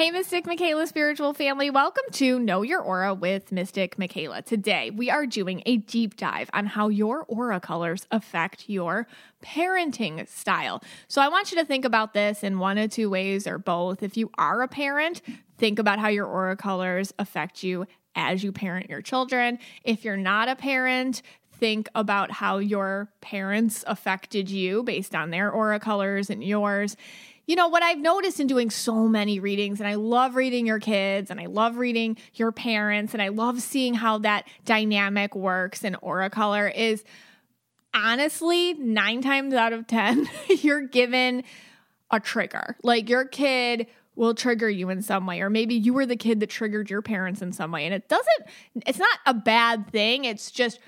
Hey, Mystic Michaela spiritual family, welcome to Know Your Aura with Mystic Michaela. Today, we are doing a deep dive on how your aura colors affect your parenting style. So, I want you to think about this in one of two ways or both. If you are a parent, think about how your aura colors affect you as you parent your children. If you're not a parent, think about how your parents affected you based on their aura colors and yours you know, what I've noticed in doing so many readings, and I love reading your kids and I love reading your parents, and I love seeing how that dynamic works in aura color is honestly, nine times out of 10, you're given a trigger. Like your kid will trigger you in some way, or maybe you were the kid that triggered your parents in some way. And it doesn't, it's not a bad thing. It's just,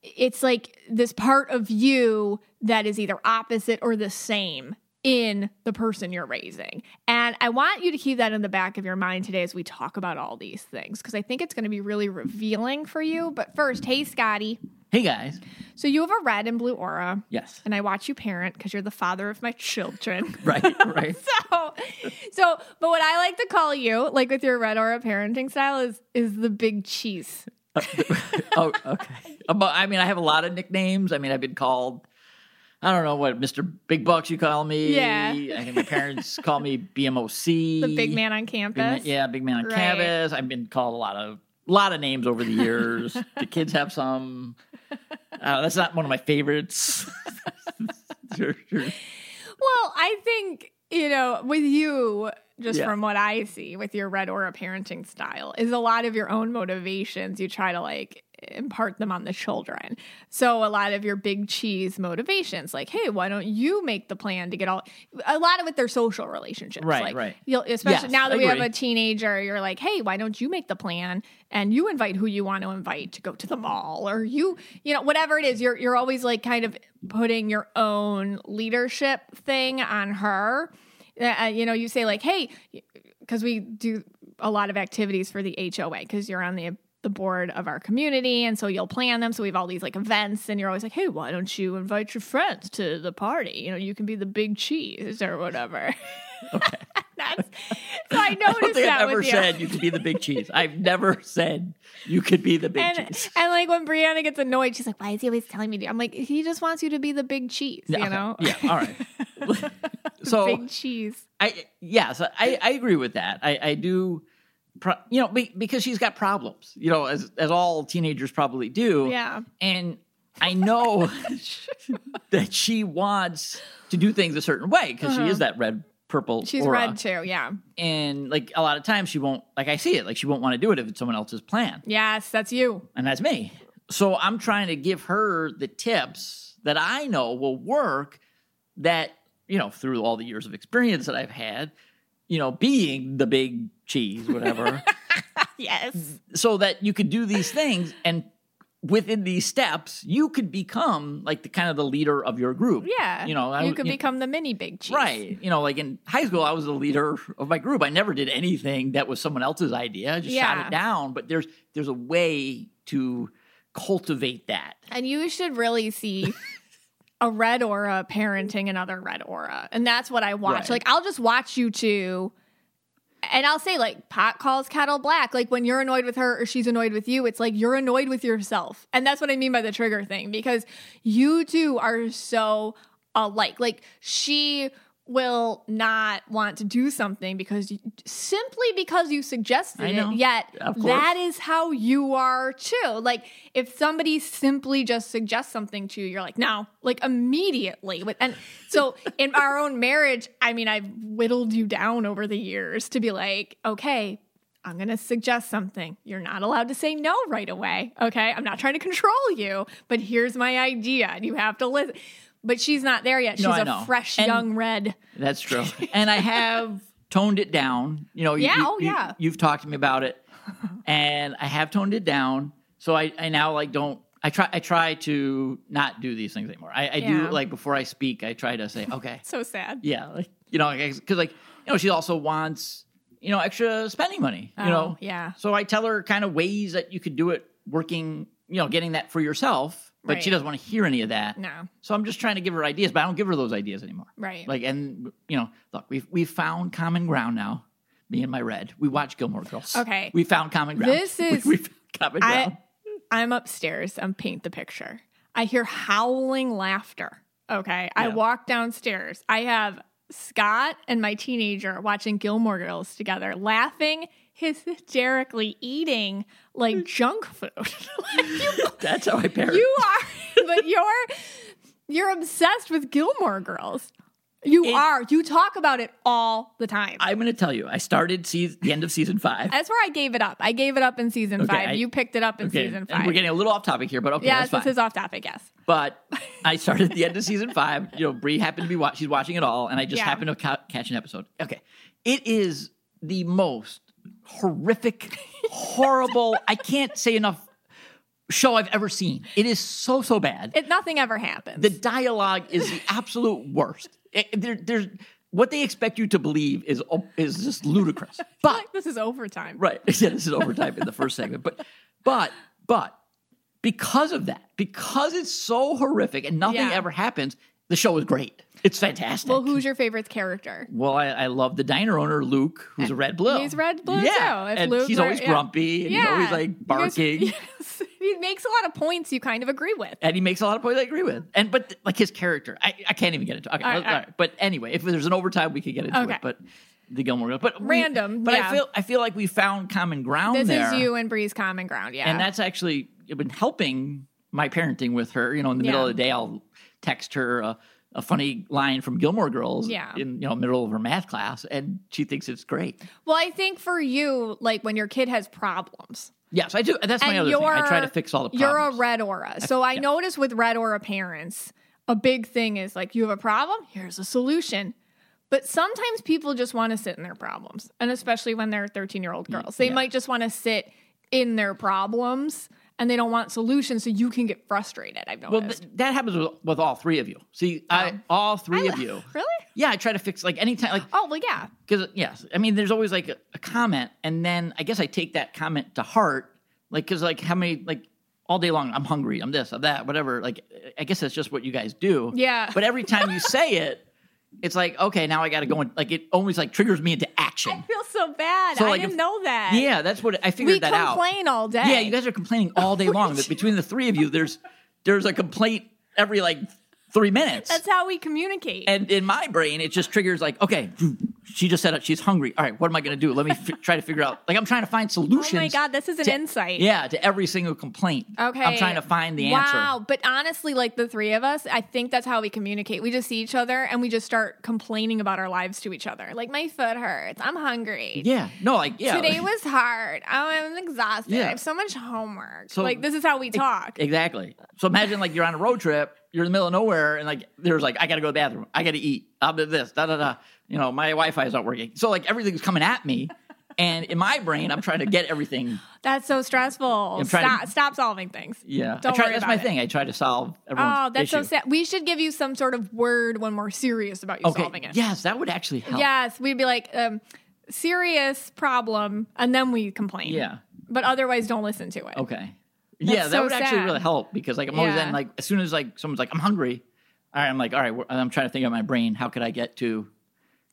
it's like this part of you that is either opposite or the same in the person you're raising. And I want you to keep that in the back of your mind today as we talk about all these things because I think it's going to be really revealing for you. But first, hey, Scotty. Hey, guys. So you have a red and blue aura. Yes. And I watch you parent because you're the father of my children. right, right. so, so, but what I like to call you, like with your red aura parenting style, is is the big cheese. Uh, oh, okay. But I mean, I have a lot of nicknames. I mean, I've been called I don't know what Mr. Big Bucks you call me. Yeah. I think my parents call me BMOC. The big man on campus. Big yeah, big man on Right. campus. I've been called a lot of a lot of names over the years. the kids have some. Uh, that's not one of my favorites. Sure, sure. Well, I think, you know, with you, just Yeah. from what I see with your red aura parenting style, is a lot of your own motivations. You try to like impart them on the children. So a lot of your big cheese motivations, like, hey, why don't you make the plan to get all a lot of it their social relationships. Right, like, right. You'll especially Yes, now that we have a teenager, you're like, hey, why don't you make the plan and you invite who you want to invite to go to the mall or you, you know, whatever it is, you're you're always like kind of putting your own leadership thing on her. Uh, you know, you say like, hey, because we do a lot of activities for the HOA because you're on the the board of our community and so you'll plan them so we have all these like events and you're always like hey why don't you invite your friends to the party you know you can be the big cheese or whatever Okay. that's so i I noticed don't think that I've ever with you. said you could be the big cheese. I've never said you could be the big and, cheese. and like when Brianna gets annoyed, she's like, "Why is he always telling me?" To? I'm like, "He just wants you to be the big cheese, you okay. know." Yeah. All right. so big cheese. I yes, I, I agree with that. I, I do, you know, be, because she's got problems, you know, as as all teenagers probably do. Yeah. and I know that she wants to do things a certain way because she is that red purple. Uh-huh. She's aura. red too. Yeah. and like a lot of times she won't. Like I see it, like she won't want to do it if it's someone else's plan, Yes, that's you. and that's me. So I'm trying to give her the tips that I know will work. That you know, through all the years of experience that I've had, you know, being the big cheese, whatever, Yes. so that you could do these things and within these steps, you could become like the kind of the leader of your group. Yeah. You know, I you could you- become the mini big cheese. Right. You know, like in high school, I was the leader of my group. I never did anything that was someone else's idea. I just shot it down. But there's there's a way to cultivate that. And you should really see a red aura parenting another red aura. And that's what I watch. Right. Like I'll just watch you two and I'll say like pot calls kettle black. Like when you're annoyed with her or she's annoyed with you, it's like you're annoyed with yourself. And that's what I mean by the trigger thing because you two are so alike. Like she will not want to do something because you, simply because you suggested it yet that is how you are too like if somebody simply just suggests something to you you're like no like immediately and so in our own marriage i mean i've whittled you down over the years to be like okay I'm going to suggest something. You're not allowed to say no right away. Okay. I'm not trying to control you, but here's my idea and you have to listen. But she's not there yet. She's No, a fresh And- young red. That's true. and I have toned it down. You know, Yeah, you, oh, you- yeah. you've talked to me about it, and I have toned it down. So I, I now like don't. I try. I try to not do these things anymore. I, I Yeah. do like before I speak. I try to say, okay, So sad. yeah, like you know, because like you know, she also wants you know extra spending money. You Oh, know, yeah. So I tell her kind of ways that you could do it, working. You know, getting that for yourself, but she doesn't want to hear any of that. No. So I'm just trying to give her ideas, but I don't give her those ideas anymore. Right. Like, and you know, look, we've we've found common ground now. me and my red. We watch Gilmore Girls. Okay. we found common ground. This is- we, we found common ground. I I'm upstairs. I'm paint the picture. I hear howling laughter. Okay. I walk downstairs. I have Scott and my teenager watching Gilmore Girls together, laughing hysterically, eating like hmm. junk food. Like, you, That's how I parent. you are, but you're you're obsessed with Gilmore Girls. You It- are. You talk about it all the time. I'm going to tell you. I started season, the end of season five. That's where I gave it up. I gave it up in season Okay, five. I- you picked it up in Okay, season and five. we're getting a little off topic here, but okay, yes, fine. this is off topic. Yes. But I started the end of season five. You know, Brie happened to be watching. She's watching it all, and I just Yeah. happened to ca- catch an episode. Okay, it is the most horrific, horrible. I can't say enough show I've ever seen. It is so so bad. It nothing ever happens. the dialogue is the absolute worst. It- there, there's what they expect you to believe is oh, is just ludicrous. But like this is overtime. Right. Yeah, this is overtime in the first segment. But but but because of that, because it's so horrific and nothing Yeah. ever happens, the show is great. It's fantastic. Well, who's your favorite character? Well, I, I love the diner owner, Luke, who's a red blue. He's red blue, yeah. too. And Luke he's were- always yeah. grumpy and he's always like guys- barking. yes. He makes a lot of points you kind of agree with. And he makes a lot of points I agree with. And but like his character, I, I can't even get into. Okay, All right, all all right. But anyway, if there's an overtime, we could get into Okay. it. But the Gilmore Girls, but we- Random, But yeah. I feel I feel like we found common ground This there. is you and Bree's common ground. Yeah. and that's actually been helping my parenting with her. You know, in the middle of the day, I'll text her a, a funny line from Gilmore Girls. Yeah. in you know middle of her math class, and she thinks it's great. well, I think for you, like when your kid has problems, Yes, I do. That's my and other thing. I try to fix all the problems. You're a red aura. So I yeah. notice with red aura parents, a big thing is like you have a problem, here's a solution. But sometimes people just want to sit in their problems. And especially when they're 13 year old mm, girls, they yeah. might just want to sit in their problems and they don't want solutions. So you can get frustrated. I've well, noticed. th- that happens with, with all three of you. See, I oh. all three of you. really? Yeah, I try to fix like anytime like Oh, well, yeah. because yes, I mean, there's always like a, a comment, and then I guess I take that comment to heart, like because like how many like all day long I'm hungry, I'm this, I'm that, whatever. Like I guess that's just what you guys do. Yeah. But every time you say it, it's like okay, now I got to go and like it always like triggers me into action. I feel so bad. So, I didn't if- know that. Yeah, that's what I figured We that out. complain all day. Yeah, you guys are complaining all day oh, long. That between the three of you, there's there's a complaint every like three minutes. That's how we communicate. And in my brain, it just triggers like, okay, she just said. She's hungry. All right, what am I going to do? Let me f- try to figure out. Like, I'm trying to find solutions. oh my God, this is an to- insight. Yeah, to every single complaint. Okay. I'm trying to find the Wow. answer. Wow, but honestly, like the three of us, I think that's how we communicate. We just see each other and we just start complaining about our lives to each other. Like, my foot hurts. I'm hungry. Yeah. No, like, yeah. Today was hard. Oh, I'm exhausted. Yeah. I have so much homework. So- like, this is how we talk. Exactly. So imagine like you're on a road trip, you're in the middle of nowhere, and like there's like I got to go to the bathroom, I got to eat, I'll do this, da da da. You know, my Wi-Fi is not working, so like everything's coming at me, and in my brain, I'm trying to get everything. that's so stressful. Trying to- Stop, stop solving things. Yeah, Don't try, worry That's about my it. thing. I try to solve Oh, that's so sad. We should give you some sort of word when we're serious about you Okay. solving it. Yes, that would actually help. Yes, we'd be like, um, serious problem, and then we complain. Yeah. But otherwise, don't listen to it. Okay. yeah, that so would actually really help because like I'm always Yeah. then like as soon as like someone's like I'm hungry, all right, I'm like all right, I'm trying to think of my brain. How could I get to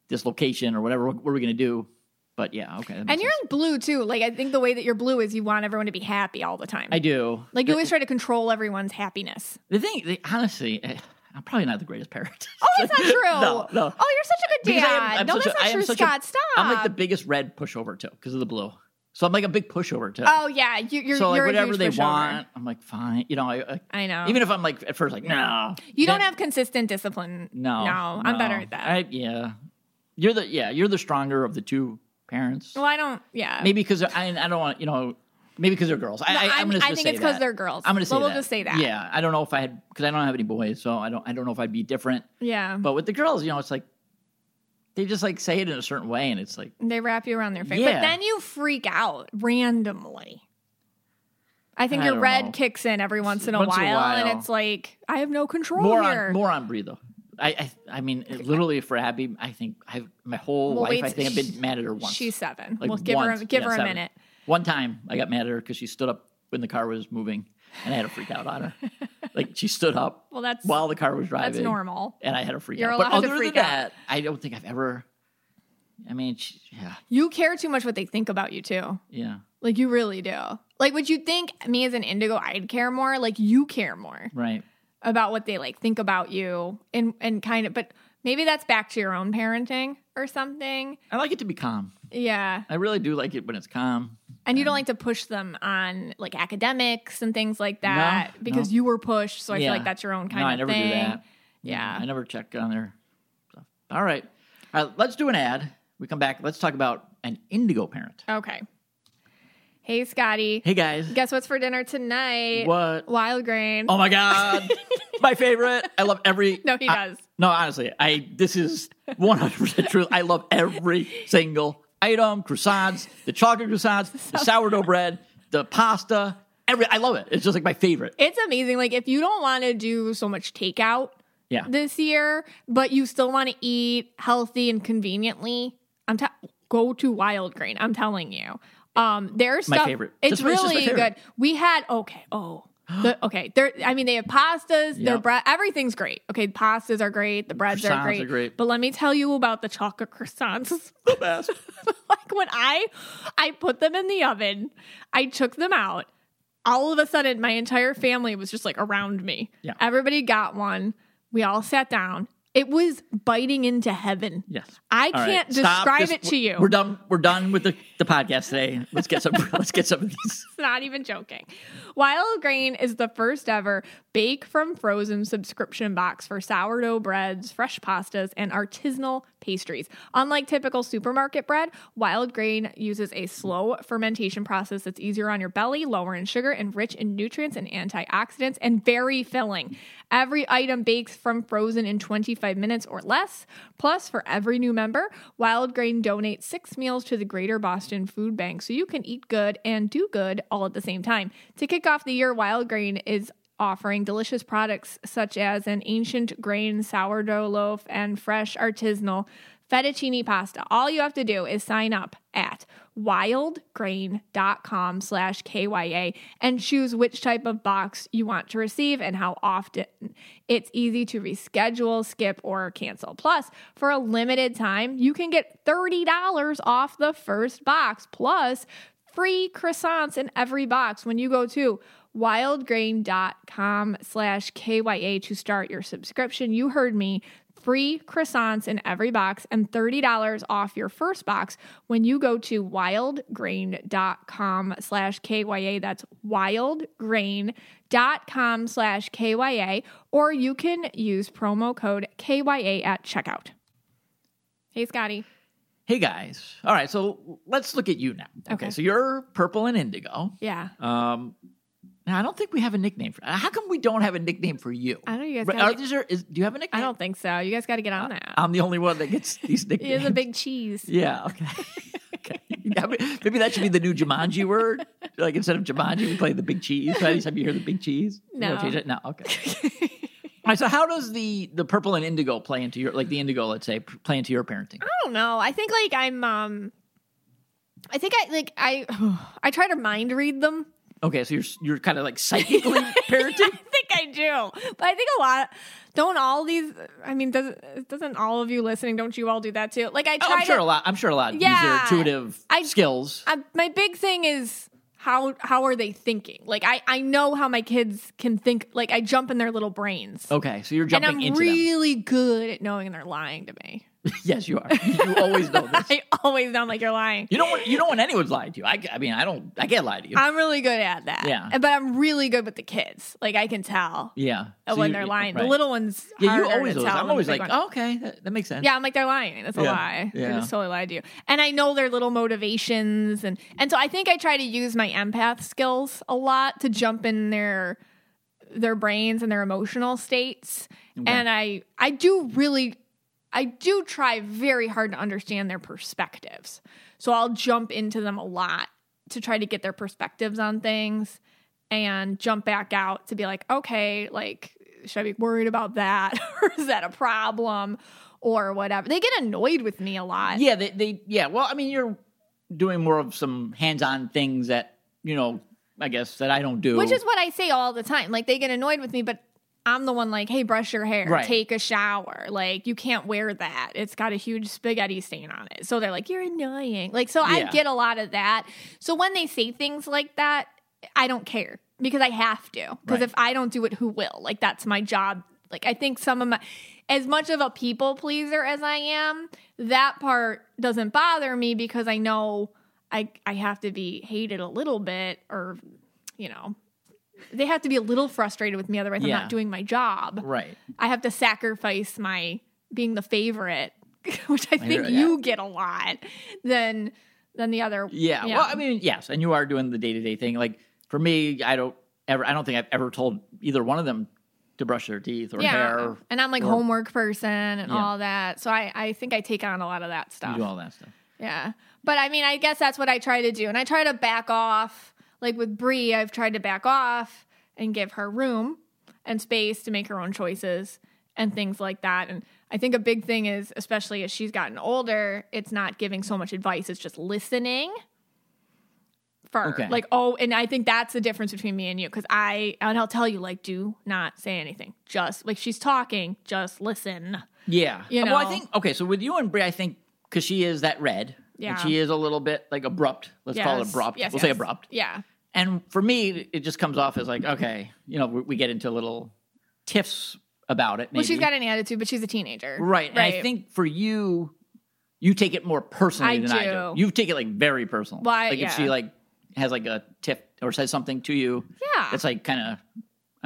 this location or whatever? What, what are we gonna do? But yeah, okay. And you're sense. blue too. Like I think the way that you're blue is you want everyone to be happy all the time. I do. like the, you always try to control everyone's happiness. the thing. The, honestly, eh, I'm probably not the greatest parent. Oh, that's not true. no, no. Oh, you're such a good dad. Am- I'm no, that's a- I not am true, such a- Scott. Stop. I'm like the biggest red pushover too because of the blue. So I'm like a big pushover too. oh yeah, you, you're so like you're whatever they pushover. want, I'm like fine. You know, I, I, I know. even if I'm like at first like no, you don't have consistent discipline. no, no, I'm better at that. I, yeah, you're the yeah you're the stronger of the two parents. well, I don't. Yeah, Maybe because I I don't want you know maybe because they're girls. I, No, I, I'm- I'm gonna I think say it's 'cause that. they're girls. I'm gonna say Well, we'll that. just say that. Yeah, I don't know if I had because I don't have any boys, so I don't I don't know if I'd be different. yeah. But with the girls, you know, it's like they just like say it in a certain way, and it's like They wrap you around their face. Yeah. But then you freak out randomly. I think I your red know. kicks in every once in a, Once in a while, and it's like I have no control more here. on more on Brie though. I I, I mean, it, literally for Abby, I think I've my whole Well, life. I think I've been mad at her once. She's seven. Like we'll give once. her give Yeah, her a seven. minute. One time, I got mad at her because she stood up when the car was moving, and I had to freak out on her. like she stood up Well, that's while the car was driving. that's normal. and I had a freak You're out. But allowed to other freak than out. that, I don't think I've ever. I mean, sh- yeah, You care too much what they think about you too. yeah, Like you really do. Like would you think me as an indigo I'd care more? Like you care more right. About what they like think about you and and kind of but maybe that's back to your own parenting or something. I like it to be calm. Yeah. I really do like it when it's calm. And you don't like to push them on like academics and things like that No, because no. you were pushed. So I Yeah. feel like that's your own kind no, of I never thing. do that. Yeah. I never check on their stuff. All right. All right, let's do an ad. We come back. Let's talk about an indigo parent. Okay. Hey Scotty. Hey guys. Guess what's for dinner tonight? What? Wild grain. Oh my god. my favorite. I love every No, he I- does. no, honestly, I this is 100% true. I love every single item, croissants, the chocolate croissants, the sourdough bread, the pasta, every I love it. It's just like my favorite. It's amazing. Like if you don't want to do so much takeout Yeah. this year, but you still want to eat healthy and conveniently, I'm t- go to Wild Grain. I'm telling you. Um, there's My stuff. favorite. It's Just- it's really favorite. good. We had okay. Oh. The, okay, they're. I mean, they have pastas. Their Yep. bread, everything's great. Okay, pastas are great. The breads are great. are great. But let me tell you about the chocolate croissants. the best. like when I I put them in the oven, I took them out. All of a sudden, my entire family was just like around me. Yeah. Everybody got one. We all sat down. It was biting into heaven. Yes. I All right, can't stop. describe Just- it to you. We're done. We're done with the, the podcast today. Let's get some. let's get some of these. It's not even joking. Wild Grain is the first ever bake from frozen subscription box for sourdough breads, fresh pastas, and artisanal pastries. Unlike typical supermarket bread, Wild Grain uses a slow fermentation process that's easier on your belly, lower in sugar, and rich in nutrients and antioxidants, and very filling. Every item bakes from frozen in 25 minutes or less. Plus, for every new member, Wild Grain donates six meals to the Greater Boston Food Bank so you can eat good and do good all at the same time. To kick off the year, Wild Grain is offering delicious products such as an ancient grain sourdough loaf and fresh artisanal fettuccine pasta. All you have to do is sign up at wildgrain.com slash KYA and choose which type of box you want to receive and how often. It's easy to reschedule, skip, or cancel. Plus, for a limited time, you can get $30 off the first box plus free croissants in every box when you go to wildgrain.com slash KYA to start your subscription. You heard me. Free croissants in every box and $30 off your first box when you go to wildgrain.com slash KYA. That's wildgrain.com slash KYA. Or you can use promo code KYA at checkout. Hey, Scotty. Hey guys. All right. So let's look at you now. Okay. So you're purple and indigo. Yeah. Um. Now I don't think we have a nickname for. How come we don't have a nickname for you? I know you guys Are, get- there, is, do you have a nickname? I don't think so. You guys got to get on that. I'm the only one that gets these nicknames. a big cheese. Yeah. Okay. okay. Maybe- that should be the new Jumanji word. Like instead of Jumanji, we play the big cheese. Anytime you hear the big cheese. No. wanna change it? No. Okay. All right. So how does the the purple and indigo play into your like the indigo? Let's say play into your parenting. I don't know. I think like I'm um I think I like I I try to mind read them. Okay. So you're you're kind of like psychically parenting. I think I do. But I think a lot don't all these I mean doesn't doesn't all of you listening don't you all do that too? Like I Oh, I'm sure to a lot. I'm sure a lot use Yeah. their intuitive I- skills. I, my big thing is how how are they thinking? Like I I know how my kids can think like I jump in their little brains. Okay, so you're and I'm really good at knowing they're lying to me. yes, you are. You always know this. I always know like you're lying. You don't. want- You don't when anyone's lying to you. I, I mean, I don't. I can't lie to you. I'm really good at that. Yeah. But I'm really good with the kids. Like I can tell yeah. So when they're lying. right. The little ones Yeah, you always. tell. I'm always like, oh, okay, that, that makes sense. Yeah, I'm like they're lying. That's a Yeah. lie. They just totally lied to you. And I know their little motivations and and so I think I try to use my empath skills a lot to jump in their their brains and their emotional states. And I I do really I do try very hard to understand their perspectives. So I'll jump into them a lot to try to get their perspectives on things and jump back out to be like, okay, like, should I be worried about that? or is that a problem? Or whatever. They get annoyed with me a lot. Yeah. They, they. Yeah. Well, I mean, you're doing more of some hands-on things that you know. I guess that I don't do. Which is what I say all the time. Like they get annoyed with me, but I'm the one like, hey, brush your hair, Right. take a shower. Like, you can't wear that. It's got a huge spaghetti stain on it. So they're like, you're annoying. Like, so I get a lot of that. So when they say things like that, I don't care because I have to. Because Right. if I don't do it, who will? Like, that's my job. Like, I think some of my, as much of a people pleaser as I am, that part doesn't bother me because I know I, I have to be hated a little bit or, you know, they have to be a little frustrated with me, otherwise I'm not doing my job. Right. I have to sacrifice my being the favorite, which I think you get a lot than than the other. Yeah. Well, I mean, yes, and you are doing the day to day thing. Like for me, I don't ever. I don't think I've ever told either one of them to brush their teeth or yeah, hair. and I'm like or- homework person and Yeah. all that. So I I think I take on a lot of that You stuff. do all that stuff. Yeah. But I mean, I guess that's what I try to do. And I try to back off. Like with Brie, I've tried to back off and give her room and space to make her own choices and things like that. And I think a big thing is, especially as she's gotten older, it's not giving so much advice, it's just listening. For Okay. like, oh, and I think that's the difference between me and you. Cause I, and I'll tell you, like, do not say anything. Just like she's talking, just listen. Yeah. You know? Well, I think okay. So with you and Brie, I think because she is that red. Yeah. And she is a little bit like abrupt. Let's call it Yes, abrupt. yes, we'll say abrupt. Yeah. And for me, it just comes off as like, okay, you know, we, we get into little tiffs about it. Well, she's got an attitude, but she's a teenager. Right. And I think for you, you take it more personally I than I do. do. You take it like very personal. I- like if she like has like a tiff or says something to you, Yeah. it's like kind of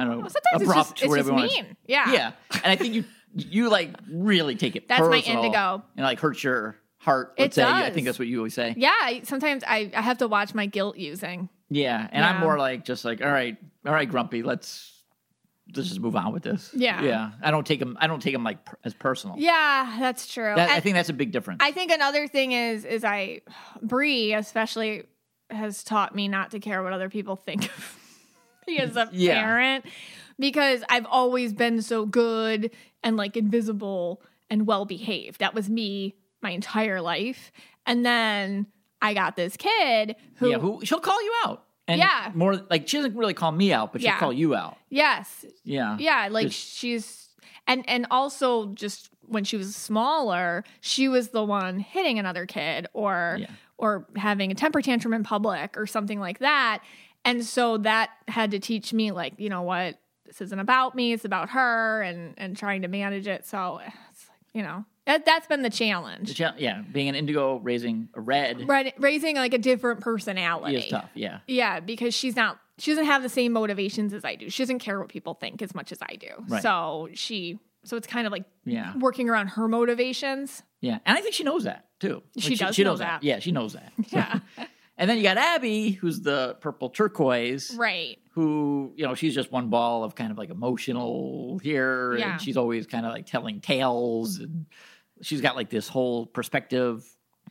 I don't know, Well, sometimes it's abrupt just, it's whatever just you wanna- mean. Yeah. Yeah. And I think you you like really take it That's my indigo. And like hurts your heart. It Let's say. I think that's what you always say. Yeah. Sometimes I, I have to watch my guilt using. Yeah. And I'm more like just like, all right, all right, grumpy, let's let's just move on with this. Yeah. Yeah. I don't take them I don't take them like as personal. Yeah, that's true. That, I think that's a big difference. I think another thing is is I Bree especially has taught me not to care what other people think of me as a Yeah. parent because I've always been so good and like invisible and well behaved. That was me my entire life. And then I got this kid who, yeah, who she'll call you out. And Yeah. more like she doesn't really call me out, but she'll Yeah. call you out. yes, Yeah. yeah like Just- she's and and also just when she was smaller she was the one hitting another kid or Yeah. or having a temper tantrum in public or something like that and so that had to teach me like you know what this isn't about me it's about her and and trying to manage it so it's like you know that, that's been the The challenge cha- yeah, being an indigo raising a red Right, raising like a different personality is tough. Yeah. yeah, because she's not she doesn't have the same motivations as I do. She doesn't care what people think as much as I do. Right. So she so it's kind of like Yeah. working around her motivations. Yeah. And I think she knows that too. She does she know knows that. Yeah, she knows that. Yeah. And then you got Abby, who's the purple turquoise, right. who, you know, she's just one ball of kind of like emotional here. Yeah. And she's always kind of like telling tales. And she's got like this whole perspective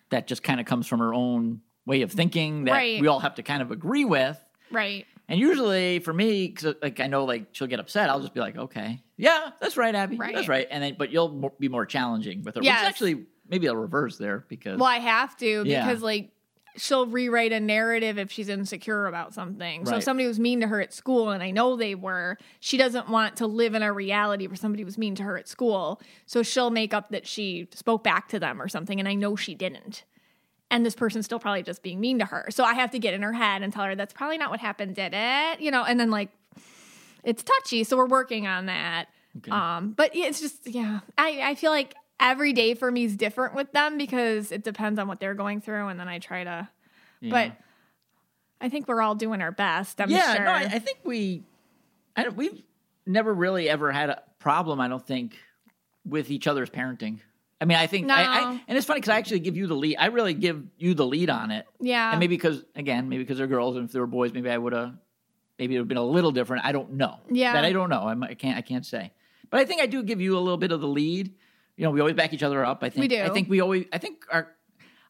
that just kind of comes from her own way of thinking that Right. we all have to kind of agree with. Right. And usually for me, because like I know like she'll get upset, I'll just be like, okay, yeah, that's right, Abby, Right. that's right. And then, but you'll be more challenging with her. Yes. Which actually maybe a reverse there because Well, I have to Yeah. because like she'll rewrite a narrative if she's insecure about something. So Right. if somebody was mean to her at school and I know they were, she doesn't want to live in a reality where somebody was mean to her at school. So she'll make up that she spoke back to them or something and I know she didn't. And this person's still probably just being mean to her. So I have to get in her head and tell her that's probably not what happened, did it? You know, and then like it's touchy, so we're working on that. Okay. Um, but it's just yeah, I I feel like every day for me is different with them because it depends on what they're going through, and then I try to. Yeah. But I think we're all doing our best. I'm yeah, sure. no, I, I think we, I don't, we've never really ever had a problem. I don't think with each other's parenting. I mean, I think, I, I, No. and it's funny because I actually give you the lead. I really give you the lead on it, yeah, and maybe because again, maybe because they're girls, and if they were boys, maybe I would have, maybe it would have been a little different. I don't know. Yeah. that I don't know. I'm, I can't, I can't say. But I think I do give you a little bit of the lead. You know, we always back each other up. I think We do. I think we always. I think our,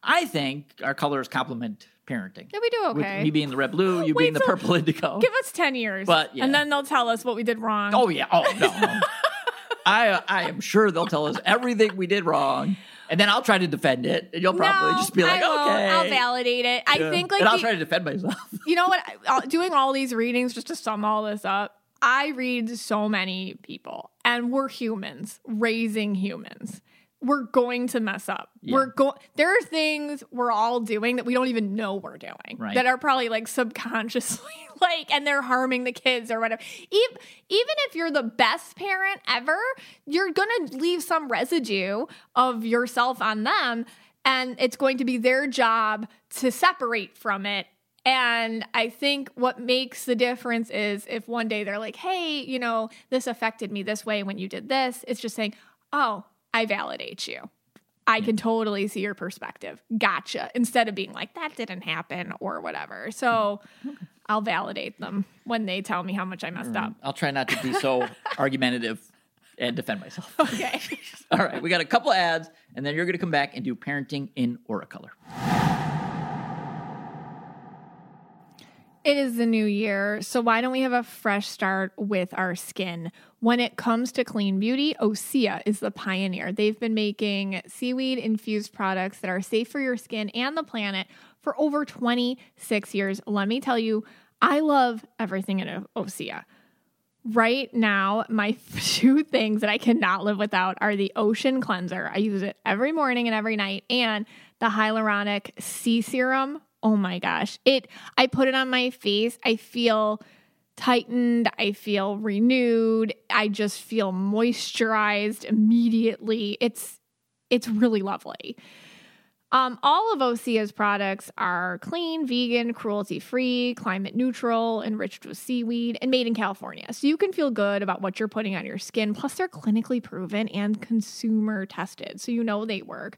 I think our colors complement parenting. yeah, we do With okay. me being the red blue, you Wait being the till- purple indigo. Give us ten years, But, yeah. and then they'll tell us what we did wrong. Oh yeah. Oh no. no. I I am sure they'll tell us everything we did wrong, and then I'll try to defend it, and you'll probably No, just be like, okay. I'll validate it. I Yeah. think like and I'll the- try to defend myself. you know what? Doing all these readings just to sum all this up. I read so many people, and we're humans raising humans. We're going to mess up. Yeah. We're going. There are things we're all doing that we don't even know we're doing. Right. That are probably like subconsciously like, and they're harming the kids or whatever. Even even if you're the best parent ever, you're gonna leave some residue of yourself on them, and it's going to be their job to separate from it and I think what makes the difference is if one day they're like, hey, you know, this affected me this way when you did this, it's just saying, oh, I validate you. I can totally see your perspective. Gotcha. Instead of being like, that didn't happen or whatever. So hmm. I'll validate them when they tell me how much I messed up. I'll try not to be so argumentative and defend myself. Okay. All right, we got a couple ads, and then you're going to come back and do parenting in Aura Color. It is the new year, so why don't we have a fresh start with our skin? When it comes to clean beauty, Osea is the pioneer. They've been making seaweed infused products that are safe for your skin and the planet for over 26 years. Let me tell you, I love everything in Osea. Right now, my two things that I cannot live without are the ocean cleanser. I use it every morning and every night, and the hyaluronic sea serum oh my gosh. It I put it on my face. I feel tightened, I feel renewed, I just feel moisturized immediately. It's it's really lovely. Um, all of Osea's products are clean, vegan, cruelty free, climate neutral, enriched with seaweed, and made in California. So you can feel good about what you're putting on your skin. Plus, they're clinically proven and consumer tested. So you know they work.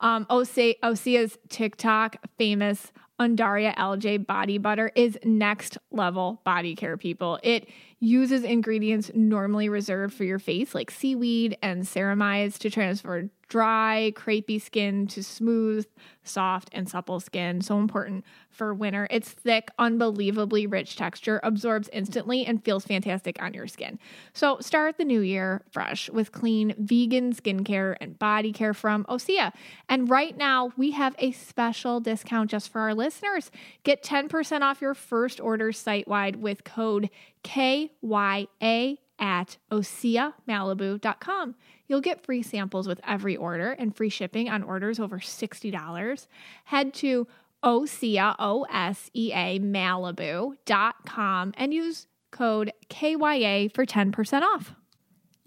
Um, Osea, Osea's TikTok famous Undaria Algae body butter is next level body care, people. It uses ingredients normally reserved for your face, like seaweed and ceramides, to transfer dry, crepey skin to smooth, soft, and supple skin. So important for winter. It's thick, unbelievably rich texture, absorbs instantly, and feels fantastic on your skin. So start the new year fresh with clean vegan skincare and body care from Osea. And right now, we have a special discount just for our listeners. Get 10% off your first order site wide with code KYA at OseaMalibu.com. You'll get free samples with every order and free shipping on orders over $60. Head to Osea, O-S-E-A, Malibu.com and use code KYA for 10% off.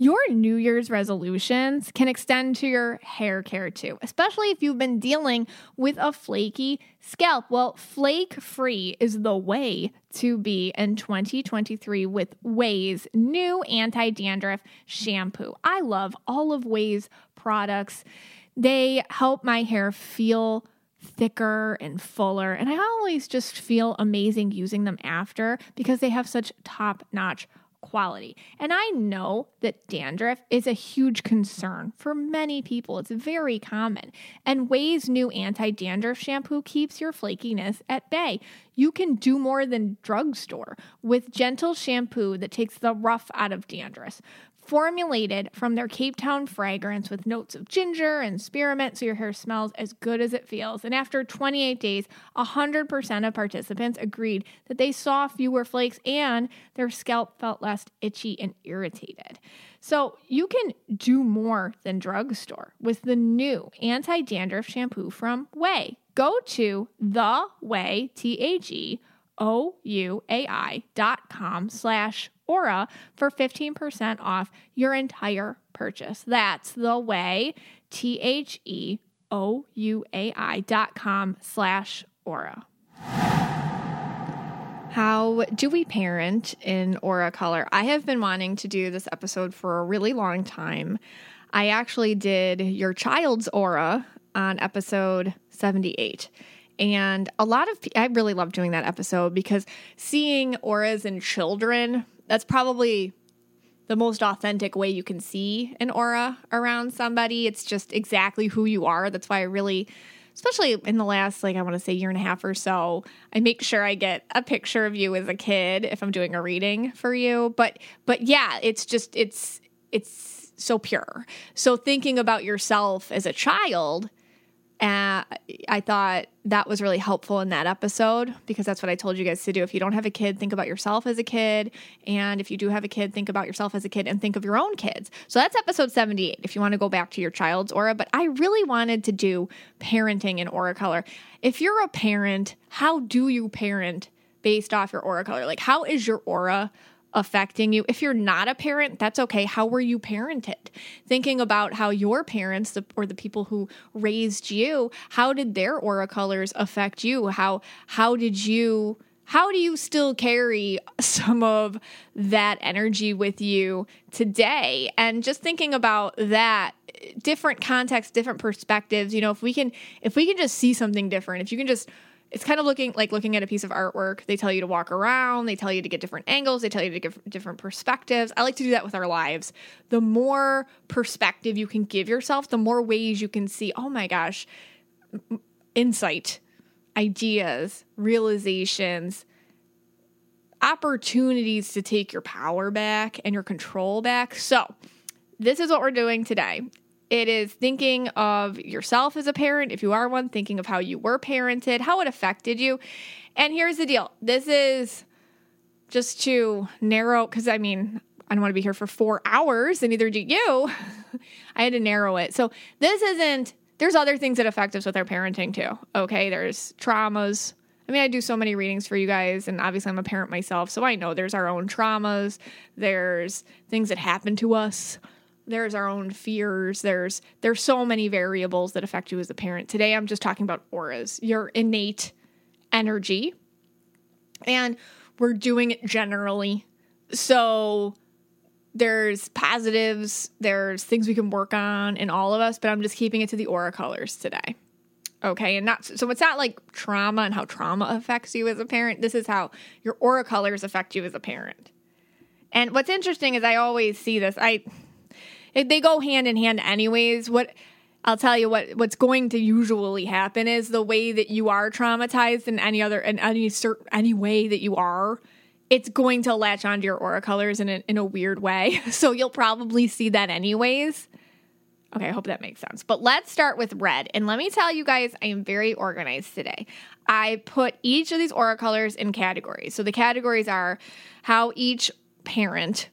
Your New Year's resolutions can extend to your hair care too, especially if you've been dealing with a flaky scalp. Well, flake free is the way to be in 2023 with Ouai's new anti dandruff shampoo. I love all of Ouai's products, they help my hair feel thicker and fuller. And I always just feel amazing using them after because they have such top notch quality. And I know that dandruff is a huge concern for many people. It's very common. And Ouai's new anti dandruff shampoo keeps your flakiness at bay. You can do more than drugstore with gentle shampoo that takes the rough out of dandruff formulated from their Cape Town fragrance with notes of ginger and spearmint so your hair smells as good as it feels. And after 28 days, 100% of participants agreed that they saw fewer flakes and their scalp felt less itchy and irritated. So you can do more than drugstore with the new anti-dandruff shampoo from Ouai. Go to the Ouai, T-H-E, O-U-A-I dot com slash Aura for 15% off your entire purchase. That's the Ouai, T H E O U A I dot com slash Aura. How do we parent in Aura Color? I have been wanting to do this episode for a really long time. I actually did your child's Aura on episode 78. And a lot of I really love doing that episode because seeing auras in children, that's probably the most authentic way you can see an aura around somebody. It's just exactly who you are. That's why I really especially in the last like I want to say year and a half or so, I make sure I get a picture of you as a kid if I'm doing a reading for you. But but yeah, it's just it's it's so pure. So thinking about yourself as a child, And I thought that was really helpful in that episode because that's what I told you guys to do. If you don't have a kid, think about yourself as a kid. And if you do have a kid, think about yourself as a kid and think of your own kids. So that's episode 78 if you want to go back to your child's aura. But I really wanted to do parenting in aura color. If you're a parent, how do you parent based off your aura color? Like, how is your aura affecting you. If you're not a parent, that's okay. How were you parented? Thinking about how your parents or the people who raised you, how did their aura colors affect you? How how did you how do you still carry some of that energy with you today? And just thinking about that different context, different perspectives, you know, if we can if we can just see something different, if you can just it's kind of looking like looking at a piece of artwork. They tell you to walk around, they tell you to get different angles, they tell you to give different perspectives. I like to do that with our lives. The more perspective you can give yourself, the more ways you can see, oh my gosh, insight, ideas, realizations, opportunities to take your power back and your control back. So, this is what we're doing today. It is thinking of yourself as a parent, if you are one, thinking of how you were parented, how it affected you. And here's the deal this is just to narrow, because I mean, I don't want to be here for four hours, and neither do you. I had to narrow it. So this isn't, there's other things that affect us with our parenting too. Okay. There's traumas. I mean, I do so many readings for you guys, and obviously I'm a parent myself, so I know there's our own traumas, there's things that happen to us there's our own fears. There's there's so many variables that affect you as a parent. Today i'm just talking about auras your innate energy. And we're doing it generally. So there's positives there's things we can work on in all of us but i'm just keeping it to the aura colors today. Okay and not so it's not like trauma and how trauma affects you as a parent. This is how your aura colors affect you as a parent. And what's interesting is i always see this. I they go hand in hand anyways. What I'll tell you what what's going to usually happen is the way that you are traumatized in any other in any certain any way that you are, it's going to latch onto your aura colors in a, in a weird way. So you'll probably see that anyways. Okay, I hope that makes sense. But let's start with red. And let me tell you guys, I am very organized today. I put each of these aura colors in categories. So the categories are how each parent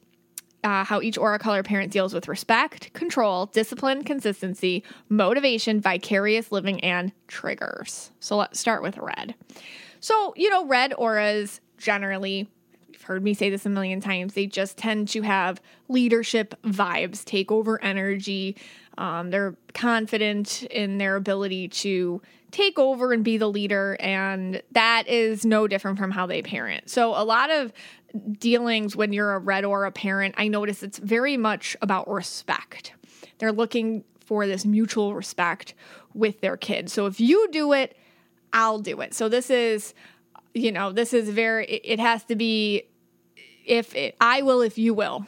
uh, how each aura color parent deals with respect, control, discipline, consistency, motivation, vicarious living, and triggers. So let's start with red. So, you know, red auras generally, you've heard me say this a million times, they just tend to have leadership vibes, take over energy. Um, they're confident in their ability to take over and be the leader, and that is no different from how they parent. So, a lot of dealings when you're a red aura parent, I notice it's very much about respect. They're looking for this mutual respect with their kids. So if you do it, I'll do it. So this is, you know, this is very, it has to be if it, I will, if you will.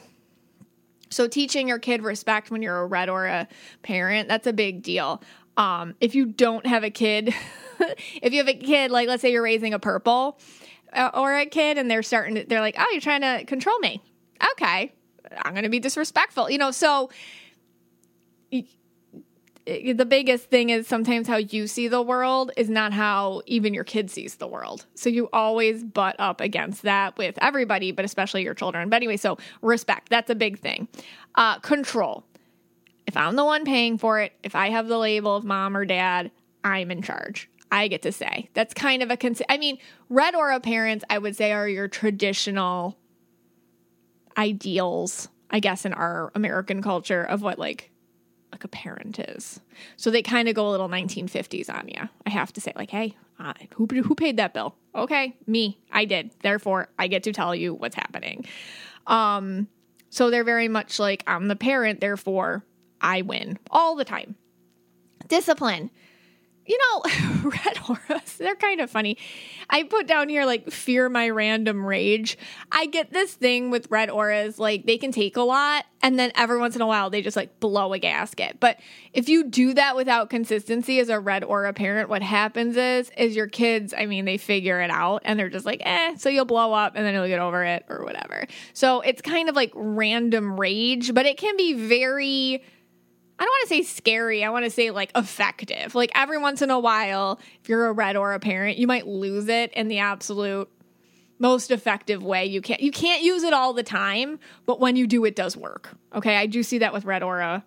So teaching your kid respect when you're a red aura parent, that's a big deal. Um, if you don't have a kid, if you have a kid, like let's say you're raising a purple, uh, or a kid and they're starting to, they're like, oh, you're trying to control me. Okay. I'm going to be disrespectful. You know, so the biggest thing is sometimes how you see the world is not how even your kid sees the world. So you always butt up against that with everybody, but especially your children. But anyway, so respect, that's a big thing. Uh, control. If I'm the one paying for it, if I have the label of mom or dad, I'm in charge. I get to say. That's kind of a cons- I mean, red aura parents, I would say, are your traditional ideals, I guess, in our American culture of what like like a parent is. So they kind of go a little 1950s on you. I have to say, like, hey, uh, who who paid that bill? Okay, me, I did. Therefore, I get to tell you what's happening. Um, so they're very much like I'm the parent, therefore I win all the time. Discipline you know, red auras, they're kind of funny. I put down here like fear my random rage. I get this thing with red auras, like they can take a lot and then every once in a while they just like blow a gasket. But if you do that without consistency as a red aura parent, what happens is is your kids, I mean, they figure it out and they're just like, "Eh, so you'll blow up and then you'll get over it or whatever." So it's kind of like random rage, but it can be very I don't want to say scary. I want to say like effective. Like every once in a while, if you're a red aura parent, you might lose it in the absolute most effective way you can. You can't use it all the time, but when you do, it does work. Okay, I do see that with red aura,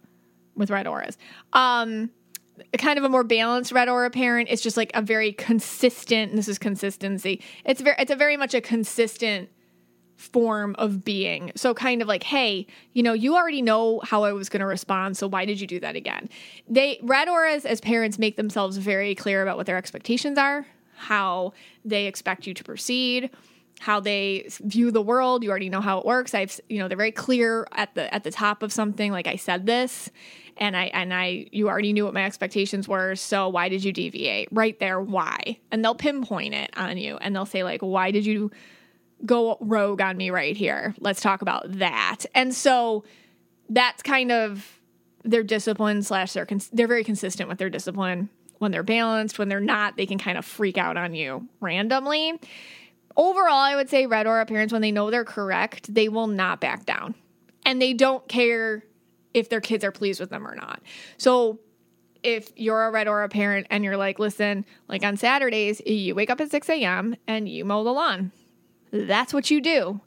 with red auras. Um, kind of a more balanced red aura parent it's just like a very consistent this is consistency it's very it's a very much a consistent form of being so kind of like hey you know you already know how i was going to respond so why did you do that again they red auras as parents make themselves very clear about what their expectations are how they expect you to proceed how they view the world you already know how it works i've you know they're very clear at the at the top of something like i said this and I and I you already knew what my expectations were, so why did you deviate? Right there, why? And they'll pinpoint it on you and they'll say like, "Why did you go rogue on me right here? Let's talk about that." And so that's kind of their discipline slash they're cons- they're very consistent with their discipline when they're balanced. When they're not, they can kind of freak out on you randomly. Overall, I would say red aura parents when they know they're correct, they will not back down, and they don't care if their kids are pleased with them or not. So if you're a red aura parent and you're like, listen, like on Saturdays, you wake up at 6 a.m. and you mow the lawn. That's what you do.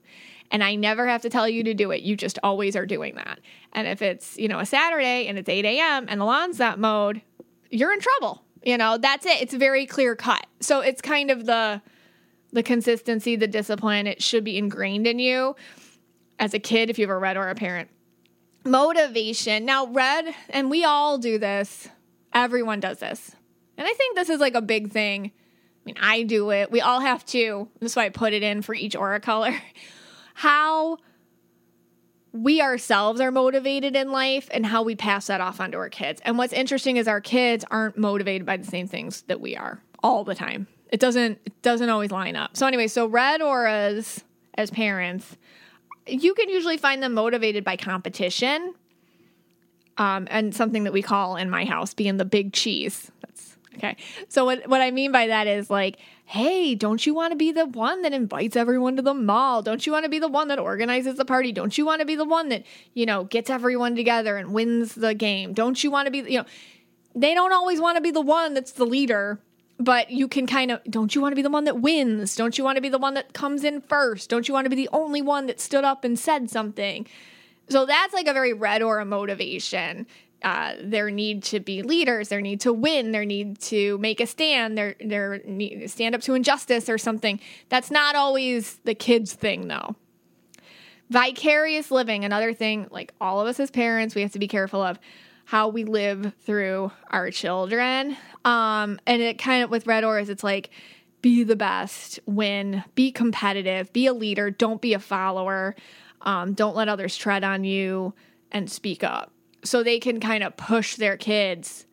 And I never have to tell you to do it. You just always are doing that. And if it's, you know, a Saturday and it's 8 a.m. and the lawn's not mowed, you're in trouble. You know, that's it. It's very clear cut. So it's kind of the the consistency, the discipline. It should be ingrained in you as a kid if you have a red aura parent motivation. Now, red, and we all do this, everyone does this. And I think this is like a big thing. I mean, I do it. We all have to. That's why I put it in for each aura color. How we ourselves are motivated in life and how we pass that off onto our kids. And what's interesting is our kids aren't motivated by the same things that we are all the time. It doesn't it doesn't always line up. So anyway, so red auras as parents you can usually find them motivated by competition. Um, and something that we call in my house being the big cheese. That's okay. So what what I mean by that is like, hey, don't you want to be the one that invites everyone to the mall? Don't you want to be the one that organizes the party? Don't you want to be the one that, you know, gets everyone together and wins the game? Don't you want to be, you know, they don't always want to be the one that's the leader but you can kind of don't you want to be the one that wins don't you want to be the one that comes in first don't you want to be the only one that stood up and said something so that's like a very red aura motivation uh, there need to be leaders there need to win there need to make a stand there there need stand up to injustice or something that's not always the kids thing though vicarious living another thing like all of us as parents we have to be careful of how we live through our children. Um, and it kind of with Red Auras, it's like be the best, win, be competitive, be a leader, don't be a follower, um, don't let others tread on you, and speak up. So they can kind of push their kids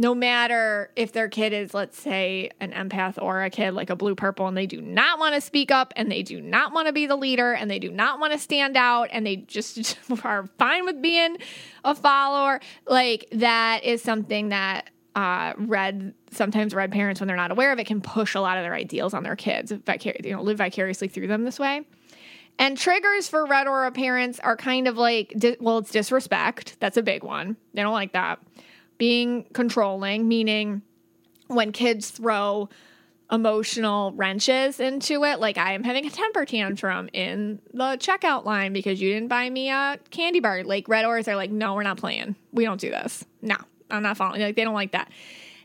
no matter if their kid is, let's say, an empath or a kid like a blue purple, and they do not want to speak up and they do not want to be the leader and they do not want to stand out and they just are fine with being a follower, like that is something that uh, red sometimes red parents when they're not aware of it can push a lot of their ideals on their kids you know live vicariously through them this way and triggers for red aura parents are kind of like di- well it's disrespect that's a big one they don't like that being controlling, meaning when kids throw emotional wrenches into it, like I am having a temper tantrum in the checkout line because you didn't buy me a candy bar. Like red auras are like, no, we're not playing. We don't do this. No, I'm not following. Like they don't like that.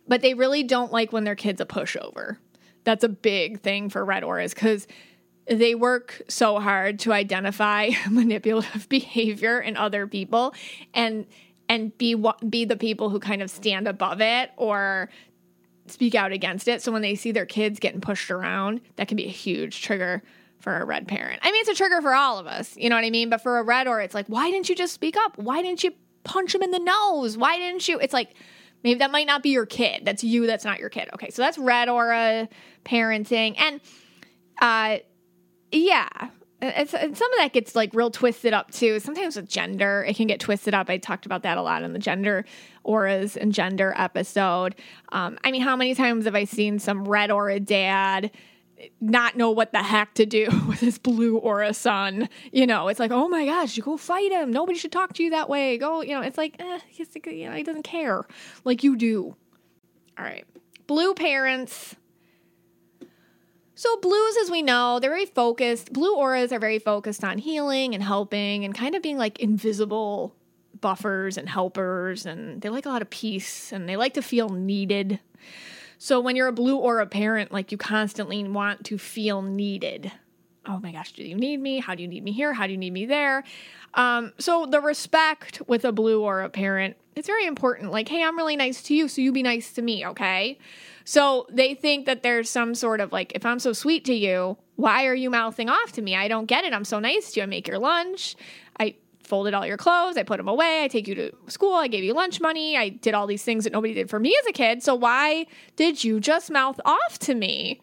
But they really don't like when their kid's a pushover. That's a big thing for red auras because they work so hard to identify manipulative behavior in other people and and be be the people who kind of stand above it or speak out against it. So when they see their kids getting pushed around, that can be a huge trigger for a red parent. I mean, it's a trigger for all of us, you know what I mean? But for a red or it's like, why didn't you just speak up? Why didn't you punch him in the nose? Why didn't you? It's like maybe that might not be your kid. That's you, that's not your kid. Okay, so that's red aura parenting. And uh yeah, it's, some of that gets like real twisted up too. Sometimes with gender, it can get twisted up. I talked about that a lot in the gender auras and gender episode. Um, I mean, how many times have I seen some red aura dad not know what the heck to do with his blue aura son. You know, it's like, oh my gosh, you go fight him. Nobody should talk to you that way. Go, you know, it's like, eh, you know, he doesn't care like you do. All right. Blue parents. So, blues, as we know, they're very focused. Blue auras are very focused on healing and helping and kind of being like invisible buffers and helpers. And they like a lot of peace and they like to feel needed. So when you're a blue aura parent, like you constantly want to feel needed. Oh my gosh, do you need me? How do you need me here? How do you need me there? Um, so the respect with a blue aura parent, it's very important. Like, hey, I'm really nice to you, so you be nice to me, okay? So they think that there's some sort of like, if I'm so sweet to you, why are you mouthing off to me? I don't get it. I'm so nice to you. I make your lunch. I folded all your clothes, I put them away, I take you to school, I gave you lunch money, I did all these things that nobody did for me as a kid. So why did you just mouth off to me?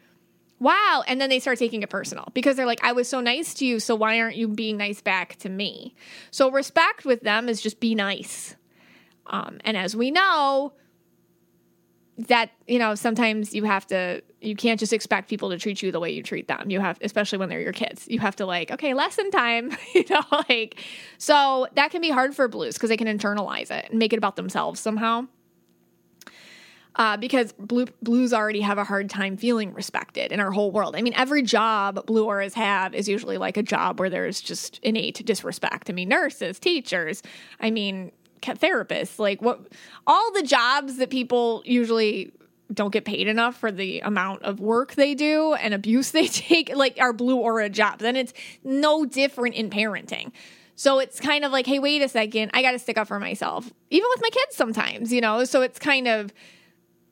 Wow. And then they start taking it personal because they're like, I was so nice to you, so why aren't you being nice back to me? So respect with them is just be nice. Um, and as we know, that you know sometimes you have to you can't just expect people to treat you the way you treat them you have especially when they're your kids you have to like okay lesson time you know like so that can be hard for blues because they can internalize it and make it about themselves somehow uh, because blue, blues already have a hard time feeling respected in our whole world. I mean, every job blue auras have is usually like a job where there's just innate disrespect. I mean, nurses, teachers. I mean, therapists, like what all the jobs that people usually don't get paid enough for the amount of work they do and abuse they take, like our blue aura jobs. And it's no different in parenting. So it's kind of like, hey, wait a second, I got to stick up for myself, even with my kids sometimes, you know? So it's kind of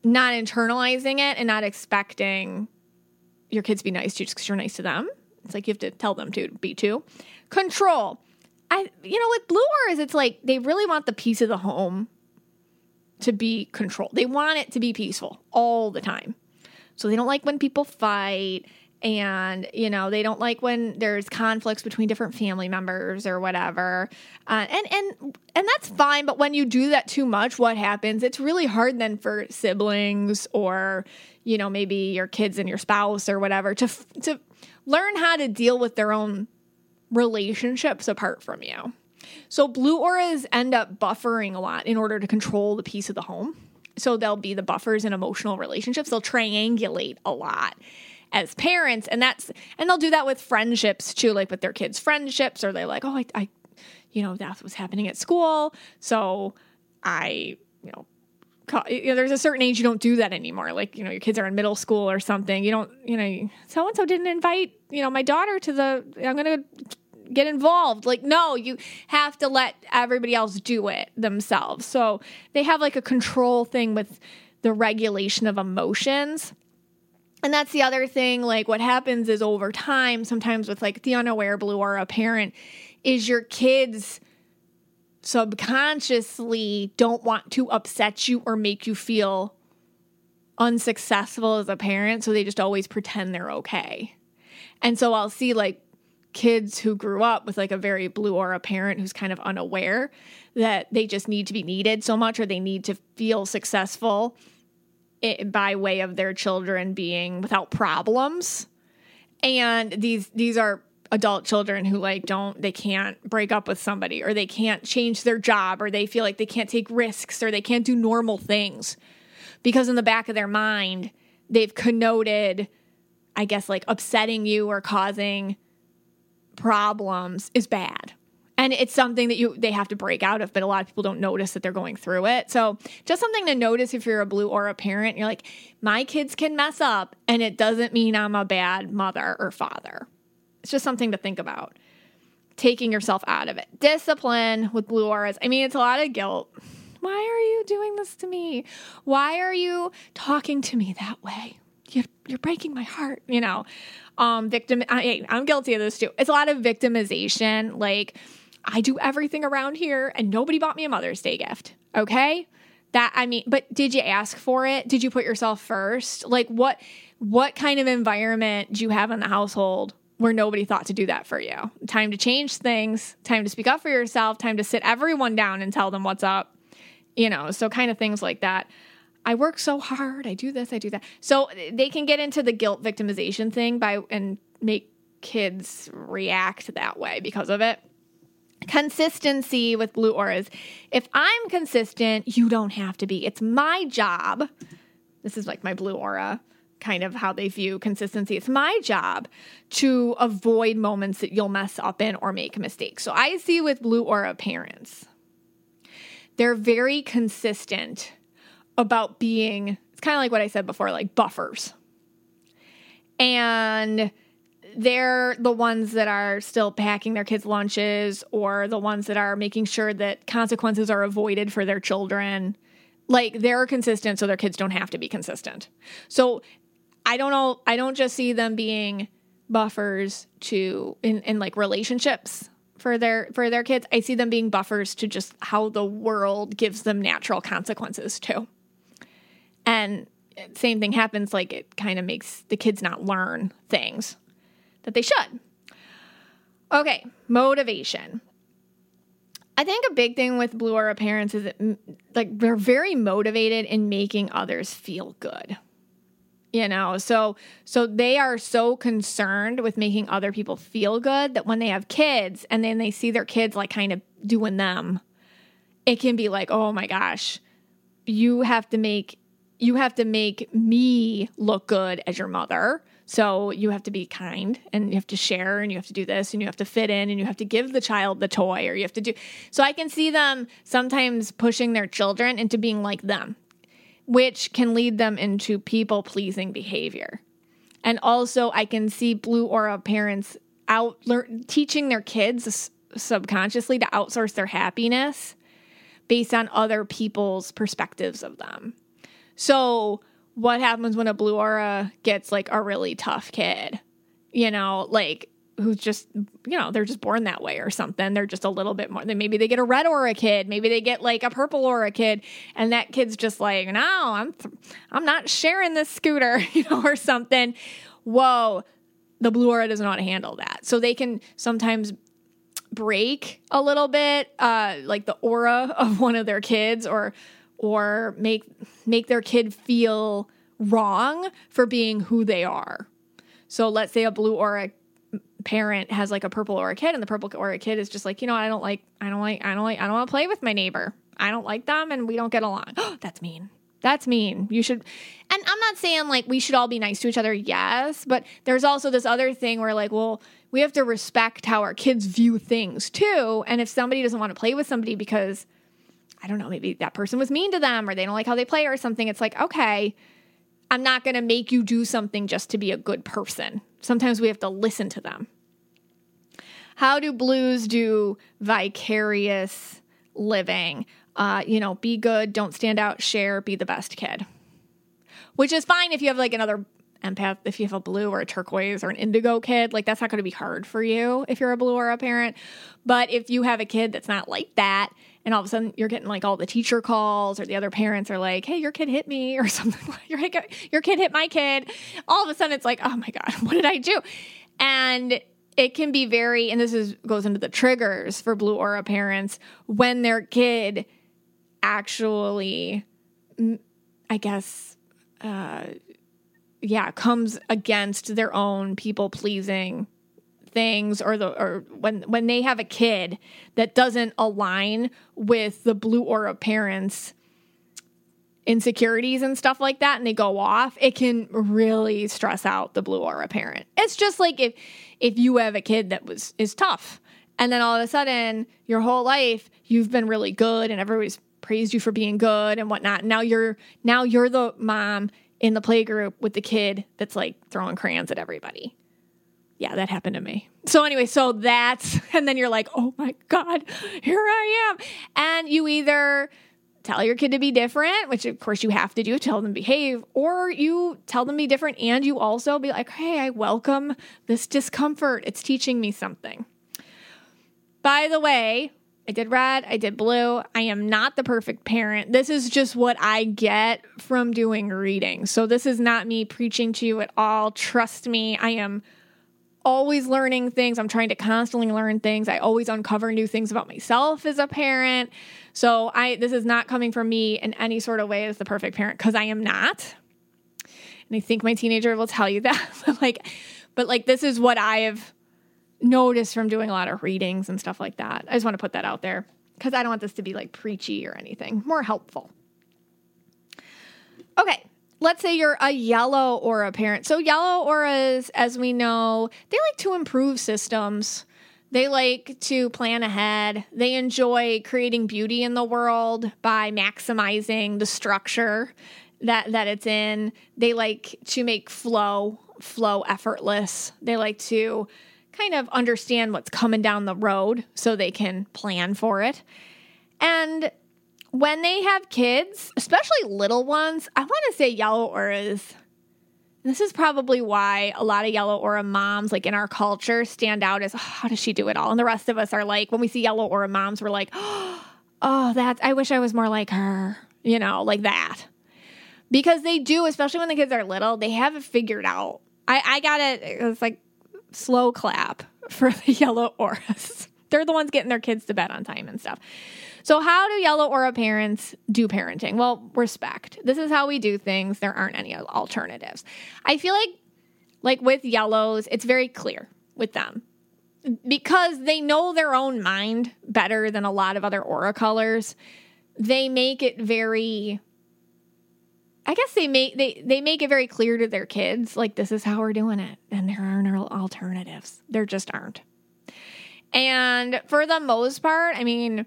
not internalizing it and not expecting your kids to be nice to you just because you're nice to them. It's like you have to tell them to be too. Control. I you know with blue auras it's like they really want the peace of the home to be controlled. They want it to be peaceful all the time. So they don't like when people fight and you know they don't like when there's conflicts between different family members or whatever uh, and and and that's fine but when you do that too much what happens it's really hard then for siblings or you know maybe your kids and your spouse or whatever to to learn how to deal with their own relationships apart from you. So blue auras end up buffering a lot in order to control the peace of the home. So they'll be the buffers in emotional relationships. They'll triangulate a lot as parents and that's and they'll do that with friendships too like with their kids friendships or they're like oh I, I you know that's what's happening at school so i you know you know, there's a certain age you don't do that anymore. Like, you know, your kids are in middle school or something. You don't, you know, so and so didn't invite, you know, my daughter to the, I'm going to get involved. Like, no, you have to let everybody else do it themselves. So they have like a control thing with the regulation of emotions. And that's the other thing. Like, what happens is over time, sometimes with like the unaware blue aura parent, is your kids subconsciously don't want to upset you or make you feel unsuccessful as a parent. So they just always pretend they're okay. And so I'll see like kids who grew up with like a very blue aura parent who's kind of unaware that they just need to be needed so much or they need to feel successful by way of their children being without problems. And these these are adult children who like don't they can't break up with somebody or they can't change their job or they feel like they can't take risks or they can't do normal things. Because in the back of their mind they've connoted i guess like upsetting you or causing problems is bad. And it's something that you they have to break out of but a lot of people don't notice that they're going through it. So just something to notice if you're a blue or a parent you're like my kids can mess up and it doesn't mean i'm a bad mother or father. It's just something to think about. Taking yourself out of it. Discipline with blue auras. I mean it's a lot of guilt. Why are you doing this to me? Why are you talking to me that way? You're, you're breaking my heart you know um victim I, i'm guilty of this too. It's a lot of victimization. Like i do everything around here and nobody bought me a mother's day gift okay? That i mean but did you ask for it? Did you put yourself first? Like what what kind of environment do you have in the household where nobody thought to do that for you? Time to change things time to speak up for yourself time to sit everyone down and tell them what's up you know so kind of things like that I work so hard. I do this, I do that. So they can get into the guilt victimization thing by and make kids react that way because of it. Consistency with blue auras. If I'm consistent, you don't have to be. It's my job. This is like my blue aura kind of how they view consistency. It's my job to avoid moments that you'll mess up in or make mistakes. So I see with blue aura parents, they're very consistent about being, it's kind of like what I said before, like buffers. And they're the ones that are still packing their kids' lunches or the ones that are making sure that consequences are avoided for their children. Like they're consistent so their kids don't have to be consistent. So I don't know, I don't just see them being buffers to in, in like relationships for their for their kids. I see them being buffers to just how the world gives them natural consequences too. And same thing happens like it kind of makes the kids not learn things that they should. Okay, motivation. I think a big thing with blue aura parents is that like they're very motivated in making others feel good. You know, so so they are so concerned with making other people feel good that when they have kids and then they see their kids like kind of doing them, it can be like, "Oh my gosh, you have to make you have to make me look good as your mother." So you have to be kind and you have to share and you have to do this and you have to fit in and you have to give the child the toy or you have to do. So I can see them sometimes pushing their children into being like them, which can lead them into people pleasing behavior. And also, I can see blue aura parents out learn, teaching their kids subconsciously to outsource their happiness based on other people's perspectives of them. So, what happens when a blue aura gets like a really tough kid, you know, like who's just, you know, they're just born that way or something. They're just a little bit more. Then maybe they get a red aura kid. Maybe they get like a purple aura kid, and that kid's just like, no, I'm, th- I'm not sharing this scooter, you know, or something. Whoa, the blue aura doesn't know how to handle that. So they can sometimes break a little bit, uh, like the aura of one of their kids, or or make make their kid feel wrong for being who they are. So let's say a blue aura parent has like a purple aura kid and the purple aura kid is just like, you know, I don't like I don't like I don't like I don't want to play with my neighbor. I don't like them and we don't get along. That's mean. That's mean. You should and I'm not saying like we should all be nice to each other, yes, but there's also this other thing where like, well, we have to respect how our kids view things too. And if somebody doesn't want to play with somebody because I don't know, maybe that person was mean to them or they don't like how they play or something. It's like, okay, I'm not going to make you do something just to be a good person. Sometimes we have to listen to them. How do blues do vicarious living? Uh, you know, be good, don't stand out, share, be the best kid. Which is fine if you have like another empath, if you have a blue or a turquoise or an indigo kid, like that's not going to be hard for you if you're a blue or a parent. But if you have a kid that's not like that, and all of a sudden you're getting like all the teacher calls or the other parents are like hey your kid hit me or something your, your kid hit my kid. All of a sudden it's like oh my god what did i do? And it can be very and this is goes into the triggers for blue aura parents when their kid actually i guess uh yeah comes against their own people pleasing things or the or when when they have a kid that doesn't align with the blue aura parents insecurities and stuff like that and they go off it can really stress out the blue aura parent. It's just like if if you have a kid that was is tough and then all of a sudden your whole life you've been really good and everybody's praised you for being good and whatnot now you're now you're the mom in the playgroup with the kid that's like throwing crayons at everybody yeah, that happened to me. So anyway, so that's and then you're like, "Oh my god, here I am." And you either tell your kid to be different, which of course you have to do, tell them behave, or you tell them be different and you also be like, "Hey, I welcome this discomfort. It's teaching me something." By the way, I did red, I did blue. I am not the perfect parent. This is just what I get from doing reading. So this is not me preaching to you at all. Trust me, I am always learning things. I'm trying to constantly learn things. I always uncover new things about myself as a parent. So I this is not coming from me in any sort of way as the perfect parent because I am not. And I think my teenager will tell you that. like but like this is what I have noticed from doing a lot of readings and stuff like that. I just want to put that out there because I don't want this to be like preachy or anything. More helpful. Okay, let's say you're a yellow aura parent. So, yellow auras, as we know, they like to improve systems. They like to plan ahead. They enjoy creating beauty in the world by maximizing the structure that that it's in. They like to make flow flow effortless. They like to kind of understand what's coming down the road so they can plan for it. And when they have kids, especially little ones, I want to say yellow auras. This is probably why a lot of yellow aura moms, like in our culture, stand out as oh, how does she do it all? And the rest of us are like, when we see yellow aura moms, we're like, oh, that's, I wish I was more like her, you know, like that. Because they do, especially when the kids are little, they have it figured out. I, I got it, it's like slow clap for the yellow auras. They're the ones getting their kids to bed on time and stuff. So, how do yellow aura parents do parenting? Well, respect. This is how we do things. There aren't any alternatives. I feel like, like with yellows, it's very clear with them because they know their own mind better than a lot of other aura colors. They make it very. I guess they make they they make it very clear to their kids like this is how we're doing it, and there are no alternatives. There just aren't. And for the most part, I mean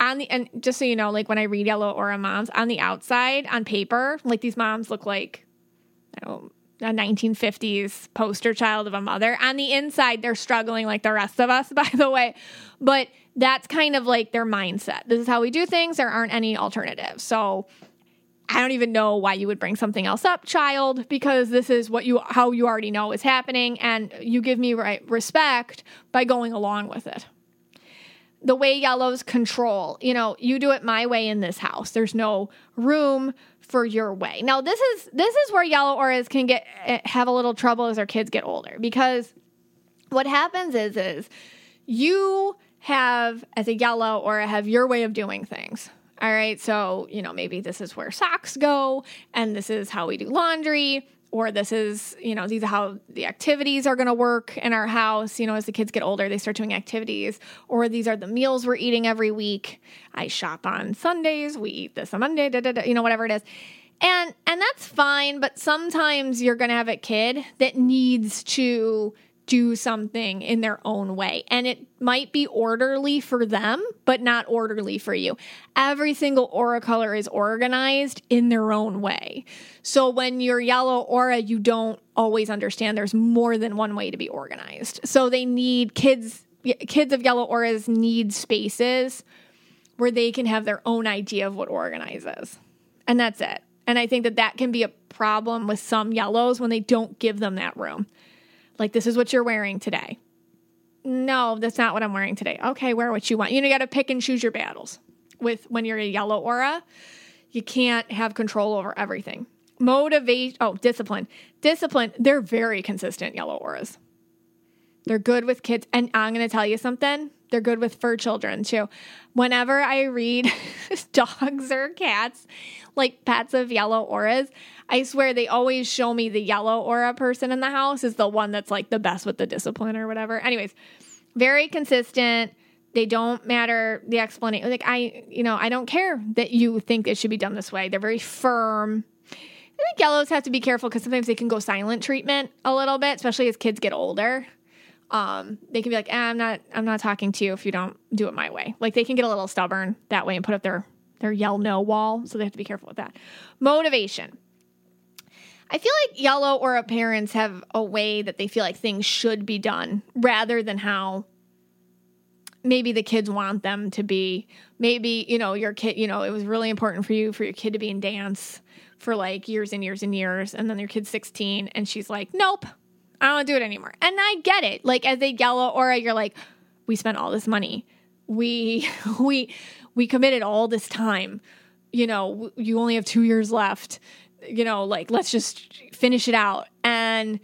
on the and just so you know, like when I read yellow aura moms on the outside on paper, like these moms look like I don't a 1950s poster child of a mother. On the inside, they're struggling like the rest of us, by the way. But that's kind of like their mindset. This is how we do things. There aren't any alternatives. So I don't even know why you would bring something else up, child, because this is what you how you already know is happening, and you give me right respect by going along with it the way yellows control. You know, you do it my way in this house. There's no room for your way. Now, this is this is where yellow auras can get eh, have a little trouble as our kids get older because what happens is is you have as a yellow aura have your way of doing things. All right, so you know maybe this is where socks go, and this is how we do laundry, or this is, you know, these are how the activities are going to work in our house. You know, as the kids get older, they start doing activities, or these are the meals we're eating every week. I shop on Sundays, we eat this on Monday, da, da, da, you know, whatever it is. And and that's fine, but sometimes you're going to have a kid that needs to do something in their own way. And it might be orderly for them, but not orderly for you. Every single aura color is organized in their own way. So when you're yellow aura, you don't always understand there's more than one way to be organized. So they need kids kids of yellow auras need spaces where they can have their own idea of what organizes. And that's it. And I think that that can be a problem with some yellows when they don't give them that room. Like, this is what you're wearing today. No, that's not what I'm wearing today. Okay, wear what you want. You know, you got to pick and choose your battles. With when you're a yellow aura, you can't have control over everything. Motivate, oh, discipline. Discipline, they're very consistent yellow auras. They're good with kids. And I'm going to tell you something they're good with fur children too. Whenever I read dogs or cats, like pets of yellow auras, I swear they always show me the yellow aura person in the house is the one that's like the best with the discipline or whatever. Anyways, very consistent. They don't matter the explanation. Like I, you know, I don't care that you think it should be done this way. They're very firm. I think yellows have to be careful because sometimes they can go silent treatment a little bit, especially as kids get older um, they can be like, eh, I'm not, I'm not talking to you if you don't do it my way. Like they can get a little stubborn that way and put up their their yell no wall. So they have to be careful with that. Motivation. I feel like yellow aura parents have a way that they feel like things should be done rather than how maybe the kids want them to be. Maybe, you know, your kid, you know, it was really important for you for your kid to be in dance for like years and years and years. And then your kid's 16 and she's like, nope, I don't do it anymore. And I get it. Like as a yellow aura, you're like, we spent all this money. We we we committed all this time. You know, you only have 2 years left. You know, like let's just finish it out. And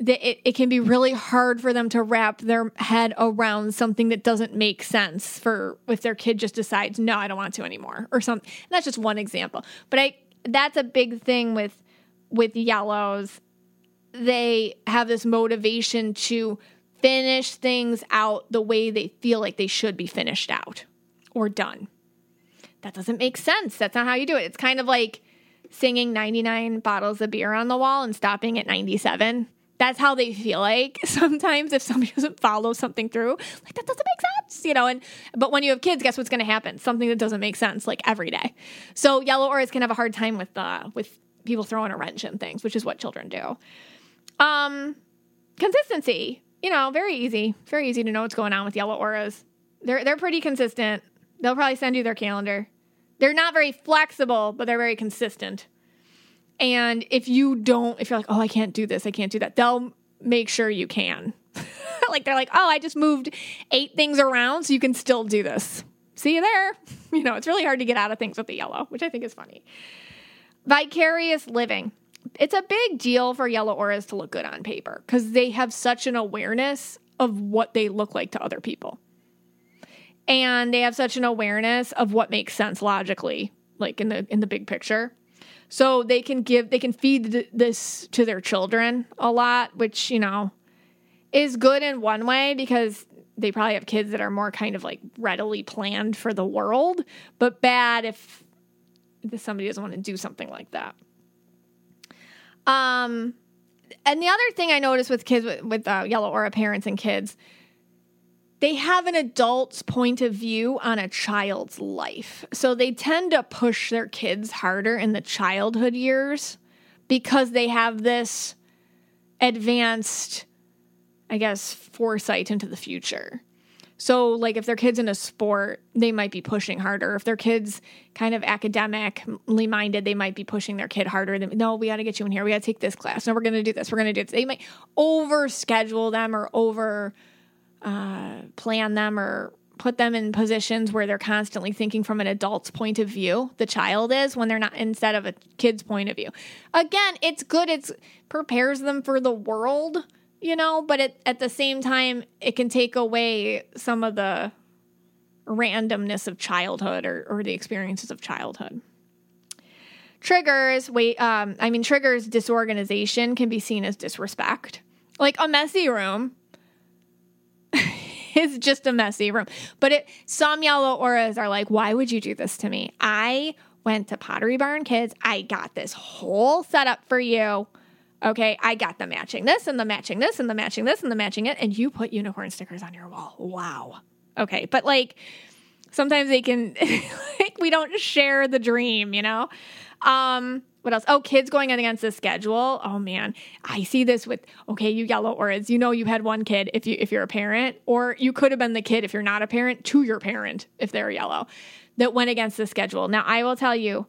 that it, it can be really hard for them to wrap their head around something that doesn't make sense for if their kid just decides no i don't want to anymore or something and that's just one example. But i that's a big thing with with yellows. They have this motivation to finish things out the way they feel like they should be finished out or done. That doesn't make sense. That's not how you do it. It's kind of like singing 99 bottles of beer on the wall and stopping at 97 that's how they feel like sometimes if somebody doesn't follow something through like that doesn't make sense you know and but when you have kids guess what's going to happen? Something that doesn't make sense like every day. So yellow auras can have a hard time with uh with people throwing a wrench in things which is what children do. Um consistency you know very easy very easy to know what's going on with yellow auras they're they're pretty consistent. They'll probably send you their calendar they're not very flexible but they're very consistent and if you don't, if you're like, oh, I can't do this, I can't do that, they'll make sure you can. like they're like, oh, I just moved eight things around so you can still do this. See you there. You know, it's really hard to get out of things with the yellow, which I think is funny. Vicarious living. It's a big deal for yellow auras to look good on paper because they have such an awareness of what they look like to other people. And they have such an awareness of what makes sense logically, like in the in the big picture. So they can give, they can feed this to their children a lot, which, you know, is good in one way because they probably have kids that are more kind of like readily planned for the world, but bad if somebody doesn't want to do something like that. Um, and the other thing I noticed with kids with, with uh, yellow aura parents and kids they have an adult's point of view on a child's life. So they tend to push their kids harder in the childhood years because they have this advanced, I guess, foresight into the future. So, like, if their kid's in a sport, they might be pushing harder. If their kid's kind of academically minded, they might be pushing their kid harder. No, we got to get you in here. We got to take this class. No, we're going to do this. We're going to do this. They might over schedule them or over uh, plan them or put them in positions where they're constantly thinking from an adult's point of view the child is when they're not instead of a kid's point of view. Again it's good it's prepares them for the world you know but it, at the same time it can take away some of the randomness of childhood or, or the experiences of childhood. Triggers wait um, i mean triggers disorganization can be seen as disrespect. Like a messy room is just a messy room. But it some yellow auras are like, why would you do this to me? I went to Pottery Barn Kids. I got this whole setup for you. Okay, I got the matching this and the matching this and the matching this and the matching it, and you put unicorn stickers on your wall. Wow. Okay, but like sometimes they can like we don't share the dream, you know? Um what else? Oh, kids going against the schedule. Oh man, I see this with okay, you yellow auras. You know you had one kid if you if you're a parent, or you could have been the kid if you're not a parent to your parent if they're yellow that went against the schedule. Now I will tell you,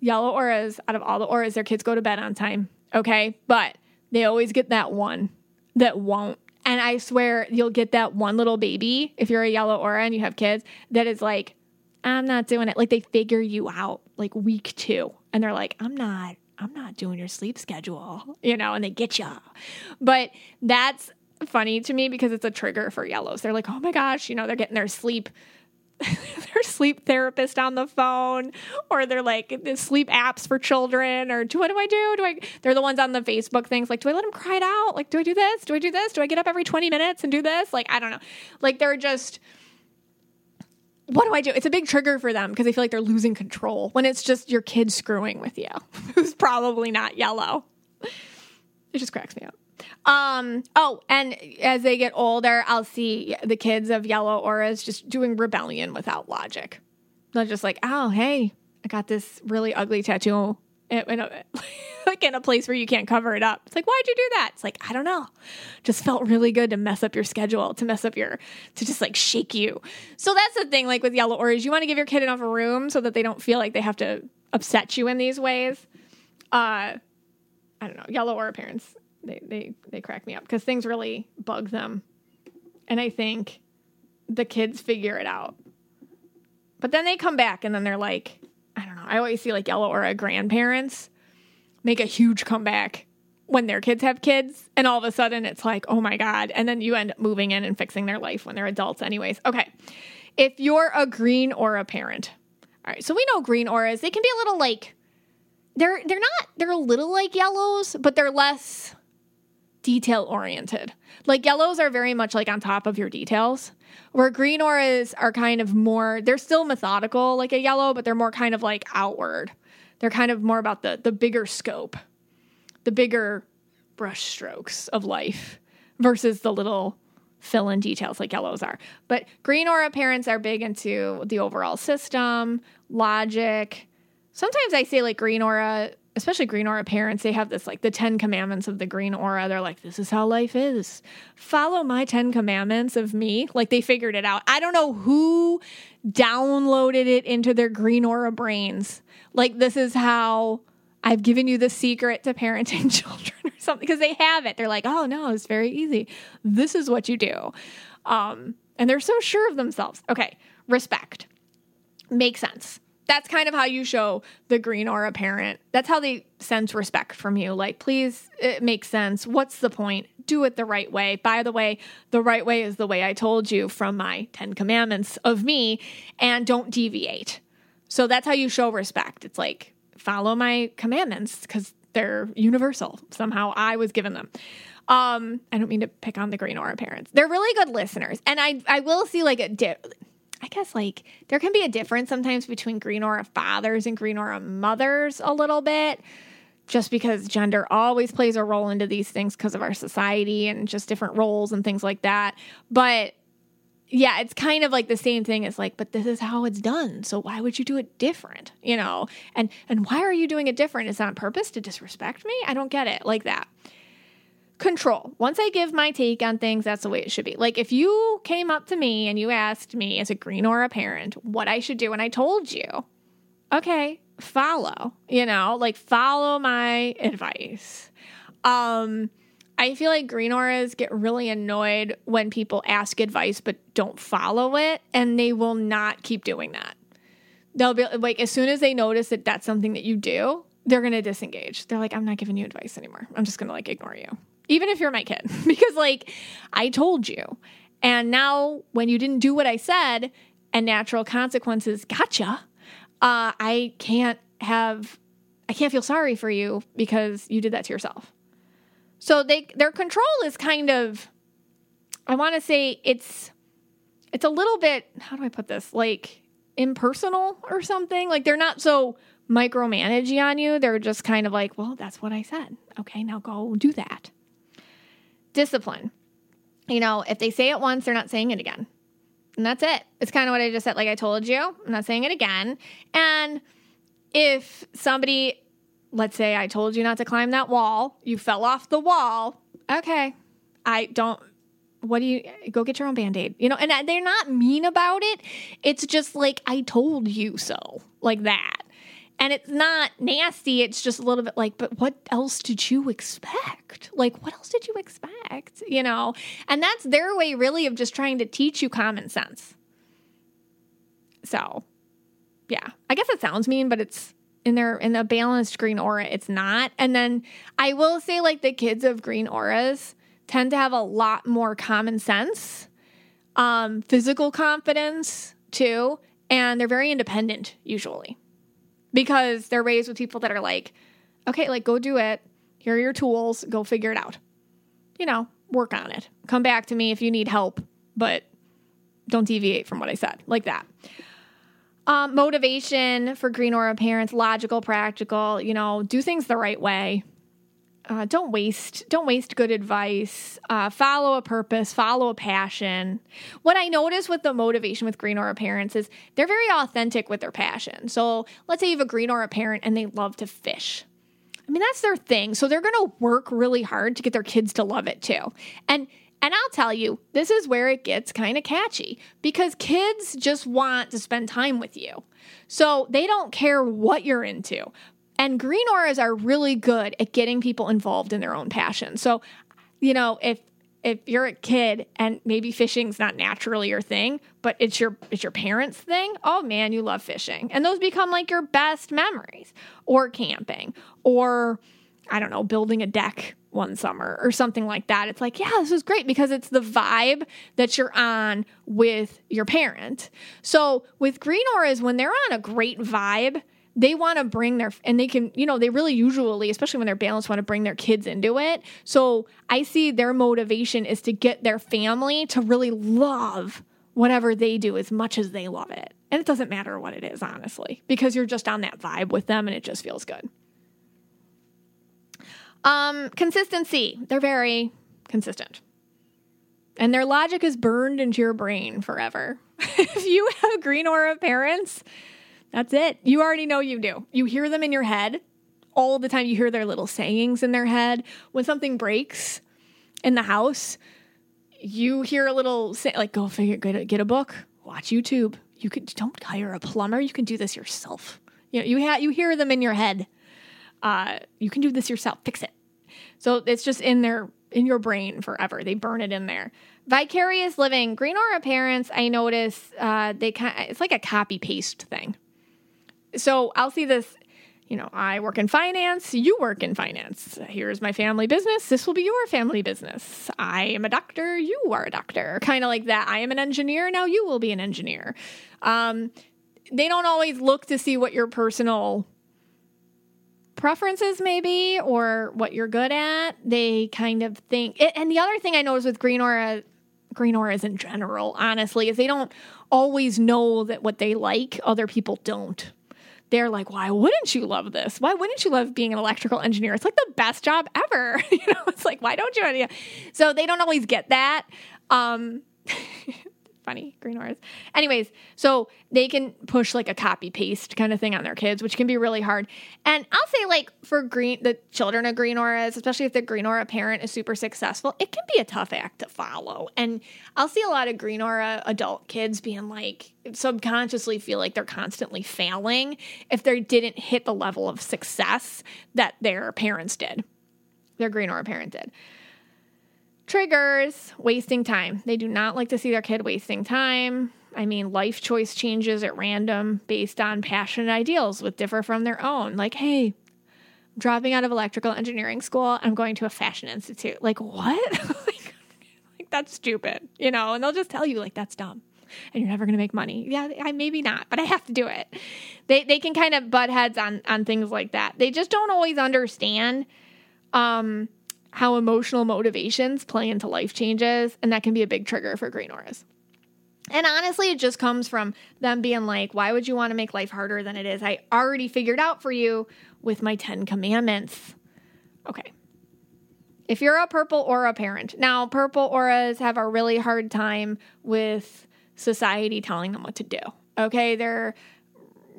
yellow auras out of all the auras, their kids go to bed on time. Okay, but they always get that one that won't. And I swear you'll get that one little baby if you're a yellow aura and you have kids that is like, I'm not doing it. Like they figure you out like week two and they're like, I'm not, I'm not doing your sleep schedule, you know, and they get you. But that's funny to me because it's a trigger for yellows. They're like, oh my gosh, you know, they're getting their sleep. their sleep therapist on the phone or they're like the sleep apps for children or do what do I do? Do I they're the ones on the Facebook things like do I let them cry it out? Like do I do this? Do I do this? Do I get up every 20 minutes and do this? Like I don't know. Like they're just what do I do? It's a big trigger for them because they feel like they're losing control when it's just your kid screwing with you, who's probably not yellow. It just cracks me up. Um, oh, and as they get older, I'll see the kids of yellow auras just doing rebellion without logic. They're just like, oh, hey, I got this really ugly tattoo in a, like in a place where you can't cover it up. It's like, why'd you do that? It's like, I don't know. Just felt really good to mess up your schedule, to mess up your, to just like shake you. So that's the thing, like with yellow auras, you want to give your kid enough room so that they don't feel like they have to upset you in these ways. Uh, I don't know. Yellow aura parents, they they they crack me up because things really bug them, and I think the kids figure it out. But then they come back and then they're like, I don't know. I always see like yellow aura grandparents make a huge comeback when their kids have kids and all of a sudden it's like, oh my God. And then you end up moving in and fixing their life when they're adults, anyways. Okay. If you're a green aura parent, all right, so we know green auras, they can be a little like they're they're not they're a little like yellows, but they're less detail oriented. Like yellows are very much like on top of your details, where green auras are kind of more they're still methodical like a yellow, but they're more kind of like outward. They're kind of more about the the bigger scope, the bigger brush strokes of life versus the little fill in details like yellows are. But green aura parents are big into the overall system, logic. Sometimes I say like green aura, especially green aura parents, they have this like the 10 commandments of the green aura. They're like, this is how life is. Follow my 10 commandments of me. Like they figured it out. I don't know who downloaded it into their green aura brains. Like, this is how I've given you the secret to parenting children or something because they have it. They're like, oh no, it's very easy. This is what you do. Um, and they're so sure of themselves. Okay, respect. Makes sense. That's kind of how you show the green aura parent. That's how they sense respect from you. Like, please, it makes sense. What's the point? Do it the right way. By the way, the right way is the way I told you from my 10 commandments of me, and don't deviate. So that's how you show respect. It's like, follow my commandments because they're universal. Somehow I was given them. Um, I don't mean to pick on the green aura parents. They're really good listeners. And I I will see like a di- I guess like there can be a difference sometimes between green aura fathers and green aura mothers a little bit. Just because gender always plays a role into these things because of our society and just different roles and things like that. But yeah, it's kind of like the same thing as like, but this is how it's done. So why would you do it different? You know? And and why are you doing it different? Is that on purpose to disrespect me? I don't get it. Like that. Control. Once I give my take on things, that's the way it should be. Like if you came up to me and you asked me as a green or a parent what I should do, and I told you, okay, follow, you know, like follow my advice. Um, I feel like green auras get really annoyed when people ask advice but don't follow it, and they will not keep doing that. They'll be like, as soon as they notice that that's something that you do, they're going to disengage. They're like, I'm not giving you advice anymore. I'm just going to like ignore you, even if you're my kid, because like I told you. And now when you didn't do what I said and natural consequences gotcha, uh, I can't have, I can't feel sorry for you because you did that to yourself. So they their control is kind of I want to say it's it's a little bit how do I put this? Like impersonal or something. Like they're not so micromanaging on you. They're just kind of like, well, that's what I said. Okay, now go do that. Discipline. You know, if they say it once, they're not saying it again. And that's it. It's kind of what I just said. Like I told you, I'm not saying it again. And if somebody let's say I told you not to climb that wall, you fell off the wall. Okay. I don't what do you go get your own band-aid you know and uh, they're not mean about it it's just like i told you so like that and it's not nasty it's just a little bit like but what else did you expect? Like what else did you expect you know? And that's their way really of just trying to teach you common sense. So yeah. I guess it sounds mean but it's in their in a balanced green aura it's not. And then i will say like the kids of green auras tend to have a lot more common sense um physical confidence too and they're very independent usually because they're raised with people that are like okay like go do it. Here are your tools. Go figure it out. You know work on it. Come back to me if you need help but don't deviate from what i said. Like that. Um, motivation for green aura parents, logical, practical, you know, do things the right way. Uh, don't waste don't waste good advice. Uh, follow a purpose follow a passion. What i notice with the motivation with green aura parents is they're very authentic with their passion. So let's say you have a green aura parent and they love to fish. I mean that's their thing. So they're going to work really hard to get their kids to love it too. And and I'll tell you, this is where it gets kind of catchy because kids just want to spend time with you. So they don't care what you're into. And green auras are really good at getting people involved in their own passion. So, you know, if if you're a kid and maybe fishing's not naturally your thing, but it's your it's your parents' thing, oh man, you love fishing. And those become like your best memories. Or camping or I don't know, building a deck one summer or something like that. It's like, yeah, this is great because it's the vibe that you're on with your parent. So with green auras, when they're on a great vibe, they want to bring their and they can you know they really usually especially when they're balanced want to bring their kids into it. So i see their motivation is to get their family to really love whatever they do as much as they love it. And it doesn't matter what it is honestly because you're just on that vibe with them and it just feels good. Um consistency. They're very consistent. And their logic is burned into your brain forever. If you have green aura parents that's it. You already know you do. You hear them in your head all the time. You hear their little sayings in their head. When something breaks in the house, you hear a little say, like, go figure, get a, get a book, watch YouTube. You could don't hire a plumber. You can do this yourself. You know, you ha- you hear them in your head. Uh, you can do this yourself. Fix it. So it's just in their in your brain forever. They burn it in there. Vicarious living, green aura parents. I notice uh, they kind. It's like a copy paste thing so I'll see this, you know, I work in finance, you work in finance. Here's my family business. This will be your family business. I am a doctor, you are a doctor. Kind of like that. I am an engineer, now you will be an engineer. Um, they don't always look to see what your personal preferences maybe or what you're good at. They kind of think and the other thing I notice with green aura green auras in general, honestly, is they don't always know that what they like, other people don't they're like, why wouldn't you love this? Why wouldn't you love being an electrical engineer? It's like the best job ever. you know, it's like, why don't you? So they don't always get that. Um, funny green auras. Anyways, so they can push like a copy paste kind of thing on their kids, which can be really hard. And I'll say like for green the children of green auras, especially if the green aura parent is super successful, it can be a tough act to follow. And I'll see a lot of green aura adult kids being like subconsciously feel like they're constantly failing if they didn't hit the level of success that their parents did. Their green aura parent did. Triggers, wasting time. They do not like to see their kid wasting time. I mean, life choice changes at random based on passionate ideals with differ from their own. Like, hey, I'm dropping out of electrical engineering school. I'm going to a fashion institute. Like, what? like, like, that's stupid, you know? And they'll just tell you, like, that's dumb and you're never going to make money. Yeah, I maybe not, but I have to do it. They they can kind of butt heads on on things like that. They just don't always understand um how emotional motivations play into life changes, and that can be a big trigger for green auras. And honestly, it just comes from them being like, why would you want to make life harder than it is? I already figured out for you with my 10 commandments. Okay. If you're a purple aura parent, now purple auras have a really hard time with society telling them what to do. Okay. They're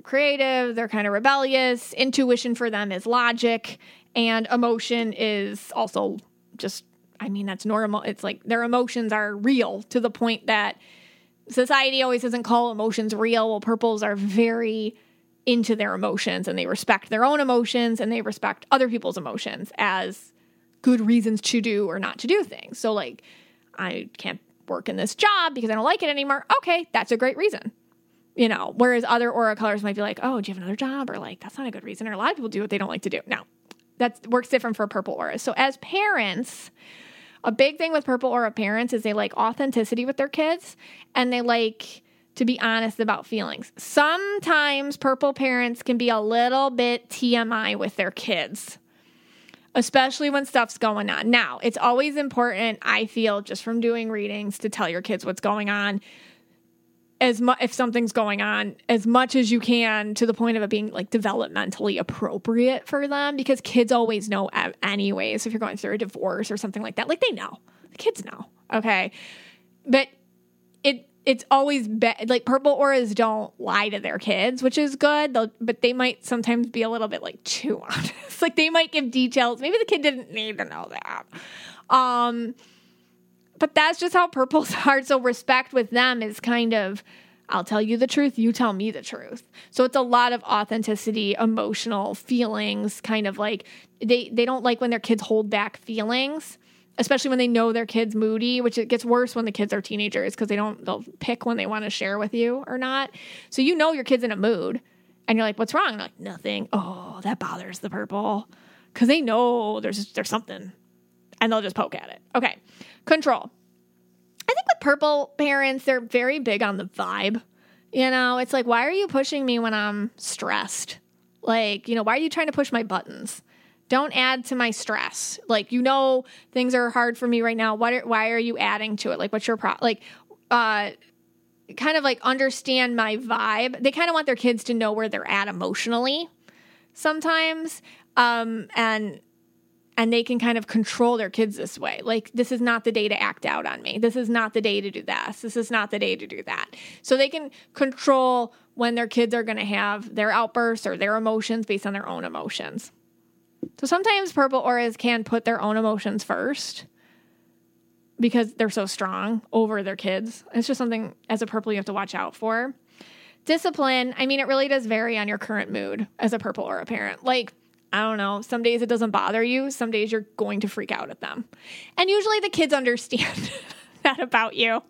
creative, they're kind of rebellious. Intuition for them is logic. And emotion is also just, I mean, that's normal. It's like their emotions are real to the point that society always doesn't call emotions real. Well, purples are very into their emotions and they respect their own emotions and they respect other people's emotions as good reasons to do or not to do things. So, like, I can't work in this job because I don't like it anymore. Okay, that's a great reason. You know, whereas other aura colors might be like, oh, do you have another job? Or like, that's not a good reason. Or a lot of people do what they don't like to do. Now, that works different for purple auras. So as parents, a big thing with purple aura parents is they like authenticity with their kids and they like to be honest about feelings. Sometimes purple parents can be a little bit TMI with their kids, especially when stuff's going on. Now, it's always important, I feel, just from doing readings to tell your kids what's going on as much if something's going on as much as you can to the point of it being like developmentally appropriate for them because kids always know anyways if you're going through a divorce or something like that. Like they know. The kids know. Okay? But it it's always be- like purple auras don't lie to their kids which is good. They'll, but they might sometimes be a little bit like too honest. Like they might give details. Maybe the kid didn't need to know that. Um but that's just how purples are. So respect with them is kind of I'll tell you the truth, you tell me the truth. So it's a lot of authenticity, emotional feelings, kind of like they they don't like when their kids hold back feelings, especially when they know their kids moody, which it gets worse when the kids are teenagers because they don't they'll pick when they want to share with you or not. So you know your kid's in a mood and you're like, "What's wrong?" like, "Nothing." Oh, that bothers the purple. Cuz they know there's there's something and they'll just poke at it. Okay. Control. I think with purple parents, they're very big on the vibe. You know, it's like, why are you pushing me when I'm stressed? Like, you know, why are you trying to push my buttons? Don't add to my stress. Like, you know, things are hard for me right now. What? Are, why are you adding to it? Like, what's your pro? Like, uh, kind of like understand my vibe. They kind of want their kids to know where they're at emotionally sometimes. Um, and and they can kind of control their kids this way. Like, this is not the day to act out on me. This is not the day to do this. This is not the day to do that. So they can control when their kids are going to have their outbursts or their emotions based on their own emotions. So sometimes purple auras can put their own emotions first because they're so strong over their kids. It's just something as a purple you have to watch out for. Discipline, I mean, it really does vary on your current mood as a purple or a parent. Like, I don't know, some days it doesn't bother you, some days you're going to freak out at them. And usually the kids understand that about you.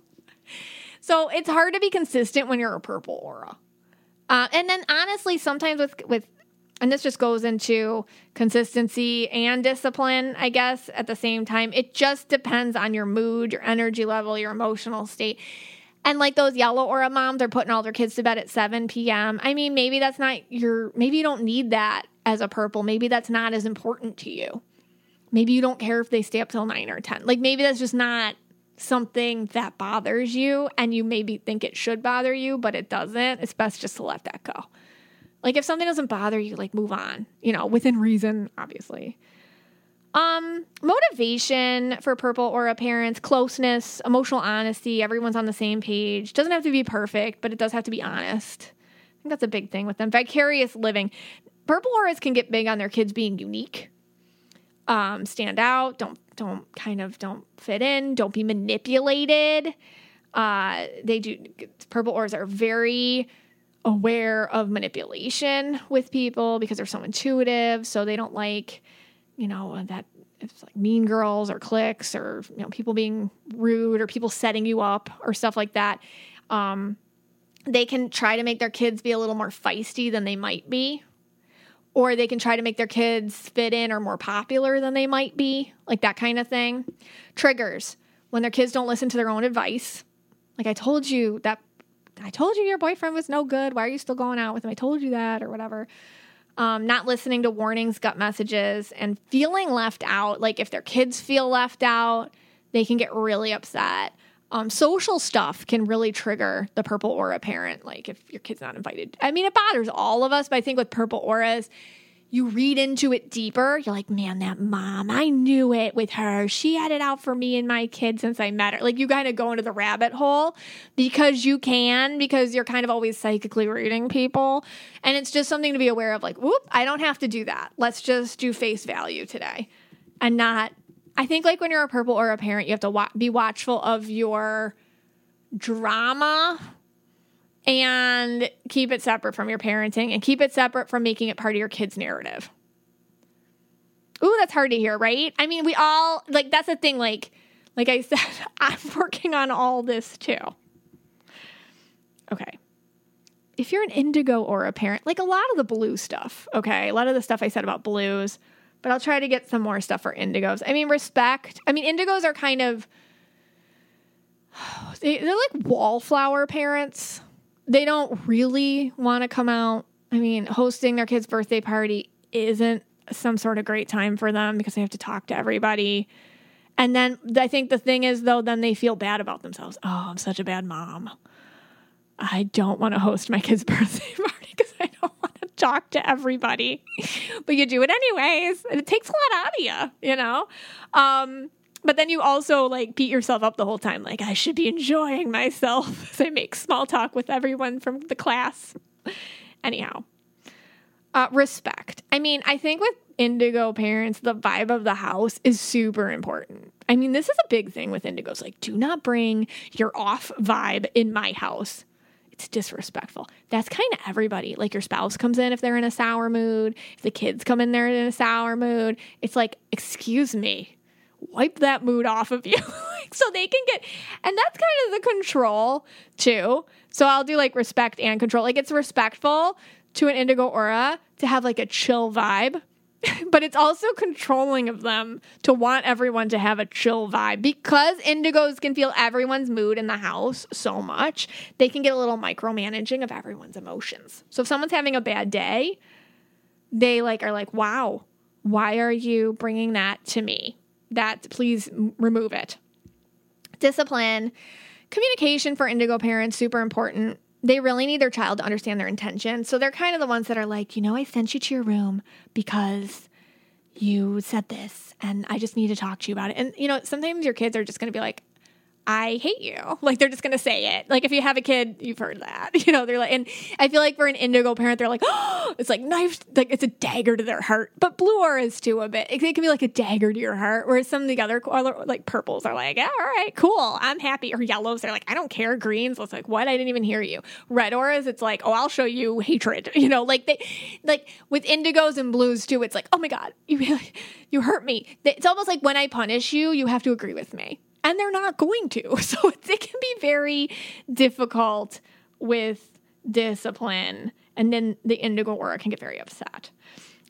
So it's hard to be consistent when you're a purple aura. Uh, and then honestly, sometimes with with and this just goes into consistency and discipline, I guess, at the same time. It just depends on your mood, your energy level, your emotional state. And like those yellow aura moms are putting all their kids to bed at 7 p.m. I mean, maybe that's not your, maybe you don't need that as a purple. Maybe that's not as important to you. Maybe you don't care if they stay up till 9 or 10. Like maybe that's just not something that bothers you and you maybe think it should bother you, but it doesn't. It's best just to let that go. Like if something doesn't bother you, like move on, you know, within reason, obviously. Um, motivation for purple aura parents, closeness, emotional honesty, everyone's on the same page. Doesn't have to be perfect, but it does have to be honest. I think that's a big thing with them. Vicarious living. Purple auras can get big on their kids being unique. Um, stand out, don't don't kind of don't fit in, don't be manipulated. Uh, they do purple auras are very aware of manipulation with people because they're so intuitive. So they don't like, you know, that it's like mean girls or cliques or you know people being rude or people setting you up or stuff like that. Um, they can try to make their kids be a little more feisty than they might be, or they can try to make their kids fit in or more popular than they might be, like that kind of thing. Triggers when their kids don't listen to their own advice. Like I told you that I told you your boyfriend was no good. Why are you still going out with him? I told you that, or whatever. Um, not listening to warnings, gut messages, and feeling left out. Like if their kids feel left out, they can get really upset. Um, social stuff can really trigger the purple aura parent. Like if your kid's not invited. I mean, it bothers all of us, but I think with purple auras, you read into it deeper. You're like, man, that mom, I knew it with her. She had it out for me and my kid since I met her. Like you kind of go into the rabbit hole because you can, because you're kind of always psychically reading people. And it's just something to be aware of like, whoop, I don't have to do that. Let's just do face value today and not. I think like when you're a purple or a parent, you have to wa- be watchful of your drama and keep it separate from your parenting and keep it separate from making it part of your kid's narrative. Ooh, that's hard to hear, right? I mean, we all like that's the thing like like I said, I'm working on all this too. Okay. If you're an indigo or a parent, like a lot of the blue stuff, okay? A lot of the stuff I said about blues, but I'll try to get some more stuff for indigos. I mean, respect. I mean, indigos are kind of they, they're like wallflower parents they don't really want to come out. I mean, hosting their kid's birthday party isn't some sort of great time for them because they have to talk to everybody. And then I think the thing is, though, then they feel bad about themselves. Oh, I'm such a bad mom. I don't want to host my kid's birthday party because I talk to everybody. but you do it anyways. And it takes a lot out of you, you know? Um, but then you also like beat yourself up the whole time like i should be enjoying myself as i make small talk with everyone from the class anyhow uh, respect i mean i think with indigo parents the vibe of the house is super important i mean this is a big thing with indigos like do not bring your off vibe in my house it's disrespectful. That's kind of everybody. Like your spouse comes in if they're in a sour mood, if the kids come in there in a sour mood, it's like, excuse me, wipe that mood off of you so they can get and that's kind of the control too so i'll do like respect and control like it's respectful to an indigo aura to have like a chill vibe but it's also controlling of them to want everyone to have a chill vibe. Because indigos can feel everyone's mood in the house so much they can get a little micromanaging of everyone's emotions. So if someone's having a bad day they like are like wow why are you bringing that to me? That please remove it. Discipline communication for indigo parents super important they really need their child to understand their intention. So they're kind of the ones that are like, you know, I sent you to your room because you said this and I just need to talk to you about it. And, you know, sometimes your kids are just going to be like, I hate you. Like they're just to say it. Like if you have a kid, you've heard that. You know, they're like, and I feel like for an indigo parent, they're like, oh, it's like knife, like it's a dagger to their heart. But blue auras too a bit. It, it can be like a dagger to your heart. Whereas some of the other like purples are like, yeah, all right, cool, I'm happy. Or yellows, they're like, I don't care. Greens, it's like, what? I didn't even hear you. Red auras, it's like, oh, I'll show you hatred. You know, like they, like with indigos and blues too. It's like, oh my god, you you hurt me. It's almost like when I punish you, you have to agree with me and they're not going to. So it can be very difficult with discipline, and then the indigo aura can get very upset.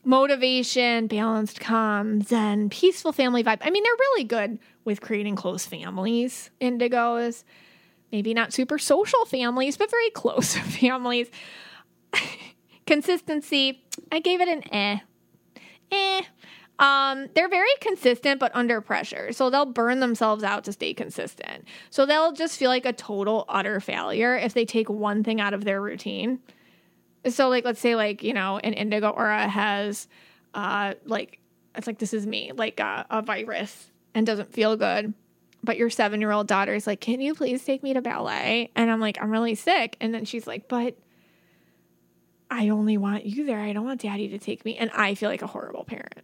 Motivation, balanced, calm, zen, peaceful family vibe. I mean, they're really good with creating close families, indigos. Maybe not super social families, but very close families. Consistency, I gave it an eh. Eh. Um, they're very consistent, but under pressure. So they'll burn themselves out to stay consistent. So they'll just feel like a total, utter failure if they take one thing out of their routine. So, like, let's say, like, you know, an indigo aura has, uh, like, it's like, this is me, like uh, a virus and doesn't feel good. But your seven year old daughter is like, can you please take me to ballet? And I'm like, I'm really sick. And then she's like, but I only want you there. I don't want daddy to take me. And I feel like a horrible parent.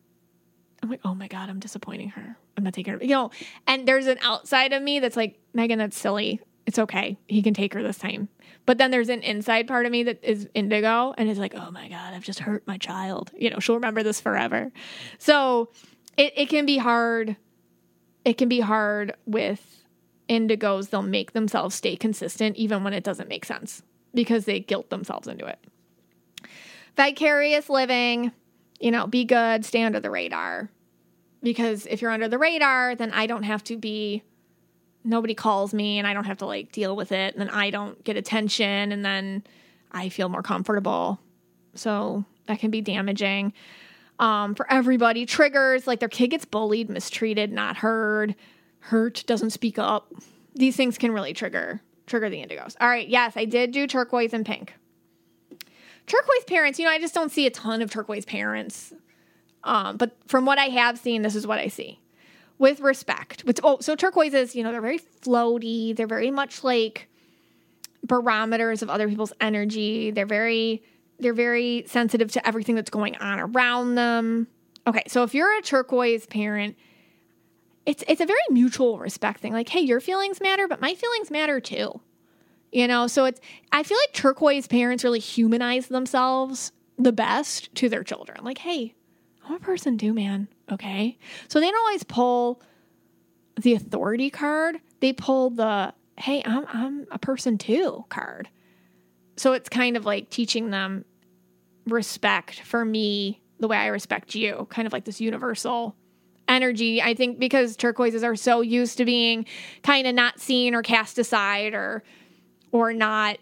I'm like, oh my God, I'm disappointing her. I'm not taking her. You know, and there's an outside of me that's like, Megan, that's silly. It's okay. He can take her this time. But then there's an inside part of me that is indigo and is like, oh my God, I've just hurt my child. You know, she'll remember this forever. So it, it can be hard. It can be hard with indigos. They'll make themselves stay consistent even when it doesn't make sense because they guilt themselves into it. Vicarious living, you know, be good, stay under the radar because if you're under the radar, then I don't have to be nobody calls me and I don't have to like deal with it and then I don't get attention and then I feel more comfortable. So that can be damaging. Um, for everybody, triggers like their kid gets bullied, mistreated, not heard, hurt, doesn't speak up. These things can really trigger trigger the indigos. All right, yes, I did do turquoise and pink. Turquoise parents, you know, I just don't see a ton of turquoise parents um, but from what I have seen, this is what I see. With respect. With, oh, so turquoises, you know, they're very floaty. They're very much like barometers of other people's energy. They're very they're very sensitive to everything that's going on around them. Okay, so if you're a turquoise parent, it's it's a very mutual respect thing. Like, hey, your feelings matter, but my feelings matter too. You know, so it's I feel like turquoise parents really humanize themselves the best to their children. Like, hey, I'm a person too, man. Okay. So they don't always pull the authority card. They pull the, hey, I'm, I'm a person too card. So it's kind of like teaching them respect for me the way I respect you, kind of like this universal energy. I think because turquoises are so used to being kind of not seen or cast aside or or not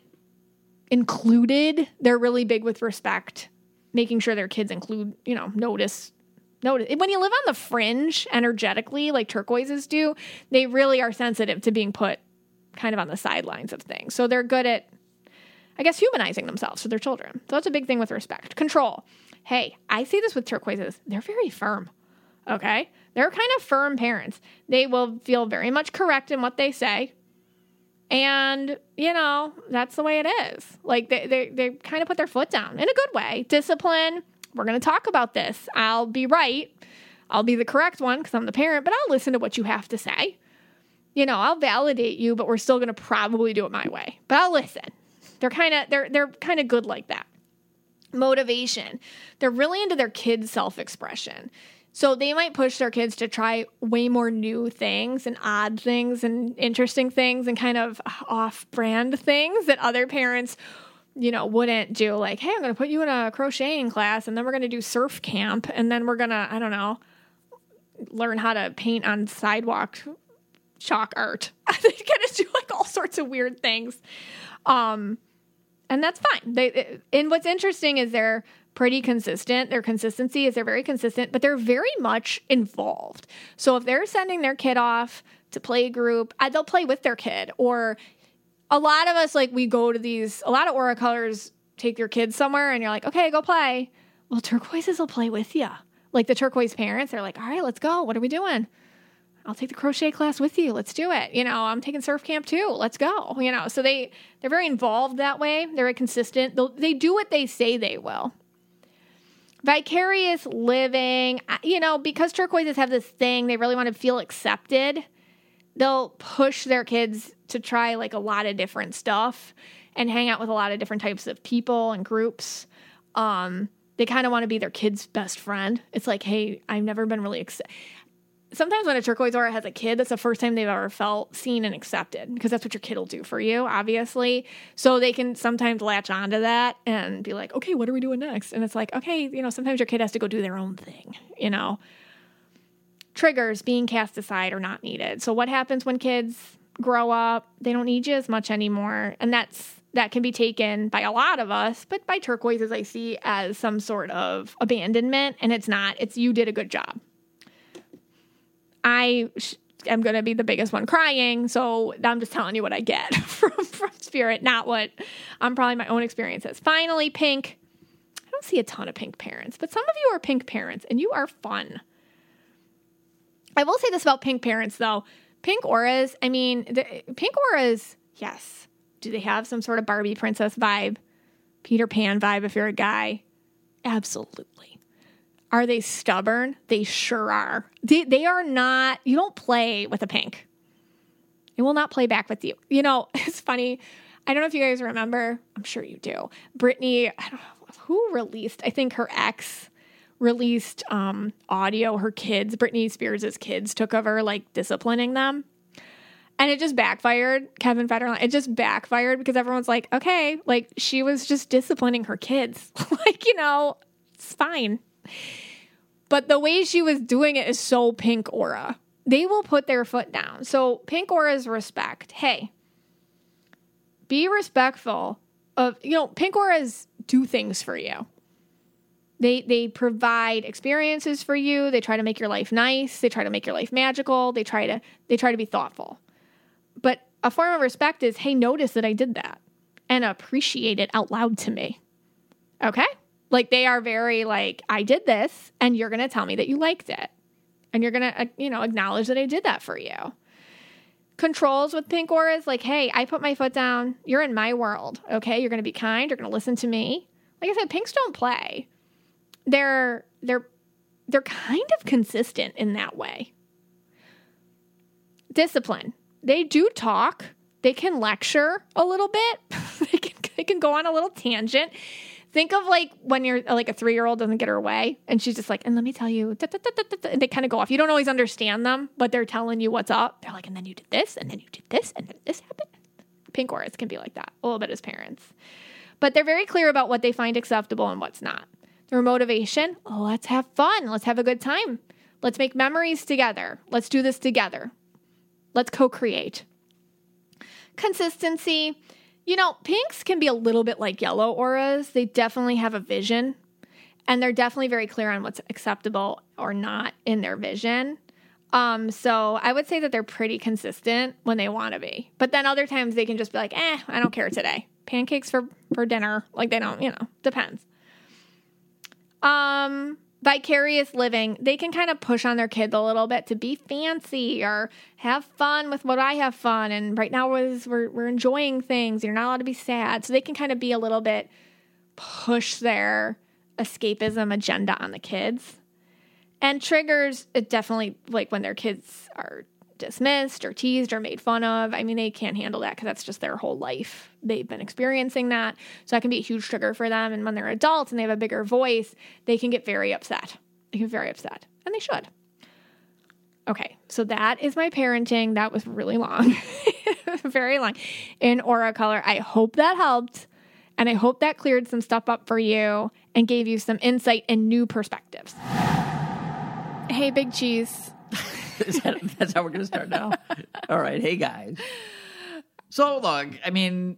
included, they're really big with respect making sure their kids include, you know, notice notice when you live on the fringe energetically like turquoises do, they really are sensitive to being put kind of on the sidelines of things. So they're good at I guess humanizing themselves for their children. So that's a big thing with respect. Control. Hey, I see this with turquoises. They're very firm. Okay? They're kind of firm parents. They will feel very much correct in what they say. And, you know, that's the way it is. Like they, they, they kind of put their foot down in a good way. Discipline. We're going to talk about this. I'll be right. I'll be the correct one because I'm the parent, but I'll listen to what you have to say. You know, I'll validate you, but we're still going to probably do it my way. But I'll listen. They're kind of they're they're kind of good like that. Motivation. They're really into their kids' self-expression. So they might push their kids to try way more new things and odd things and interesting things and kind of off brand things that other parents you know, wouldn't do like, hey, I'm going to put you in a crocheting class and then we're going to do surf camp and then we're going to, I don't know, learn how to paint on sidewalk chalk art. they kind of do like all sorts of weird things. Um, and that's fine. They, and what's interesting is they're pretty consistent. Their consistency is they're very consistent, but they're very much involved. So if they're sending their kid off to play group, they'll play with their kid. Or a lot of us like we go to these a lot of aura colors take your kids somewhere and you're like okay go play. Well turquoises will play with you like the turquoise parents they're like all right let's go. What are we doing? I'll take the crochet class with you. Let's do it. You know i'm taking surf camp too. Let's go. You know so they they're very involved that way. They're very consistent. They'll, they do what they say they will vicarious living you know because turquoises have this thing they really want to feel accepted they'll push their kids to try like a lot of different stuff and hang out with a lot of different types of people and groups. Um, they kind of want to be their kid's best friend. It's like, hey, I've never been really accepted. Sometimes when a turquoise aura has a kid, that's the first time they've ever felt seen and accepted because that's what your kid will do for you, obviously. So they can sometimes latch onto that and be like, okay, what are we doing next? And it's like, okay, you know, sometimes your kid has to go do their own thing, you know triggers being cast aside or not needed. So what happens when kids grow up? They don't need you as much anymore. And that's that can be taken by a lot of us, but by turquoises I see as some sort of abandonment and it's not. It's you did a good job. I am going to be the biggest one crying, so I'm just telling you what I get from from spirit, not what I'm probably my own experiences. Finally, pink. I don't see a ton of pink parents, but some of you are pink parents and you are fun. I will say this about pink parents though. Pink auras, I mean, the, pink auras, yes. Do they have some sort of Barbie princess vibe? Peter Pan vibe if you're a guy? Absolutely. Are they stubborn? They sure are. They, they are not, you don't play with a pink. It will not play back with you. You know, it's funny. I don't know if you guys remember. I'm sure you do. Britney, I don't know who released, I think her ex released um, audio. Her kids, Britney Spears' kids, took over like disciplining them. And it just backfired. Kevin Federline, it just backfired because everyone's like, okay, like she was just disciplining her kids. like, you know, it's fine. But the way she was doing it is so pink aura. They will put their foot down. So, pink aura is respect. Hey, be respectful of, you know, pink auras do things for you. They they provide experiences for you. They try to make your life nice. They try to make your life magical. They try to they try to be thoughtful. But a form of respect is, hey, notice that I did that and appreciate it out loud to me. Okay? Like they are very like, I did this and you're going to tell me that you liked it. And you're going to, uh, you know, acknowledge that I did that for you. Controls with pink auras like, hey, I put my foot down. You're in my world. Okay? You're going to be kind. You're going to listen to me. Like I said, pinks don't play they're they're they're kind of consistent in that way. Discipline. They do talk. They can lecture a little bit. they can they can go on a little tangent. Think of like when you're like a three year old doesn't get her way and she's just like, and let me tell you, and they kind of go off. You don't always understand them, but they're telling you what's up. They're like, and then you did this, and then you did this, and then this happened. Pink auras can be like that a little bit as parents. But they're very clear about what they find acceptable and what's not. Their motivation, oh, let's have fun. Let's have a good time. Let's make memories together. Let's do this together. Let's co create. Consistency. You know, pinks can be a little bit like yellow auras. They definitely have a vision and they're definitely very clear on what's acceptable or not in their vision. Um, so I would say that they're pretty consistent when they want to be. But then other times they can just be like, eh, I don't care today. Pancakes for, for dinner. Like they don't, you know, depends. Um, vicarious living, they can kind of push on their kids a little bit to be fancy or have fun with what I have fun. And right now we're, we're, we're enjoying things. You're not allowed to be sad. So they can kind of be a little bit push their escapism agenda on the kids. And triggers, it definitely like when their kids are dismissed or teased or made fun of. I mean, they can't handle that because that's just their whole life. They've been experiencing that. So that can be a huge trigger for them. And when they're adults and they have a bigger voice, they can get very upset. They can get very upset. And they should. Okay, so that is my parenting. That was really long, very long in Aura Color. I hope that helped. And I hope that cleared some stuff up for you and gave you some insight and new perspectives. Hey, Big Cheese. Is that, that's how we're going to start now. All right, hey guys. So look, I mean,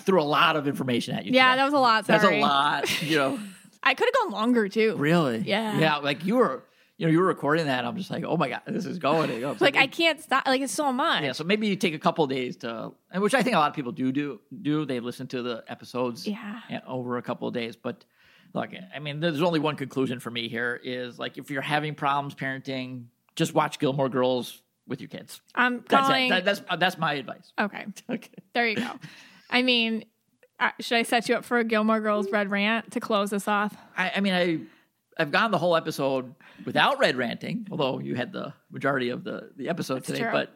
threw a lot of information at you. Yeah, today. that was a lot. That's a lot. You know, I could have gone longer too. really. Yeah. Yeah, like you were, you know, you were recording that. I'm just like, oh my god, this is going. Goes. Like I can't stop. Like it's so much. Yeah, so maybe you take a couple days to, and which I think a lot of people do do do. They listen to the episodes, Yeah. over a couple of days. But look, I mean, there's only one conclusion for me here: is like if you're having problems parenting, just watch Gilmore Girls with your kids. I'm That's calling. it. That, that's uh, that's my advice. okay, Okay. there you go. I mean, uh, should I set you up for a Gilmore Girls red rant to close this off? I, I mean, I I've gone the whole episode without red ranting, although you had the majority of the the episode today. true. But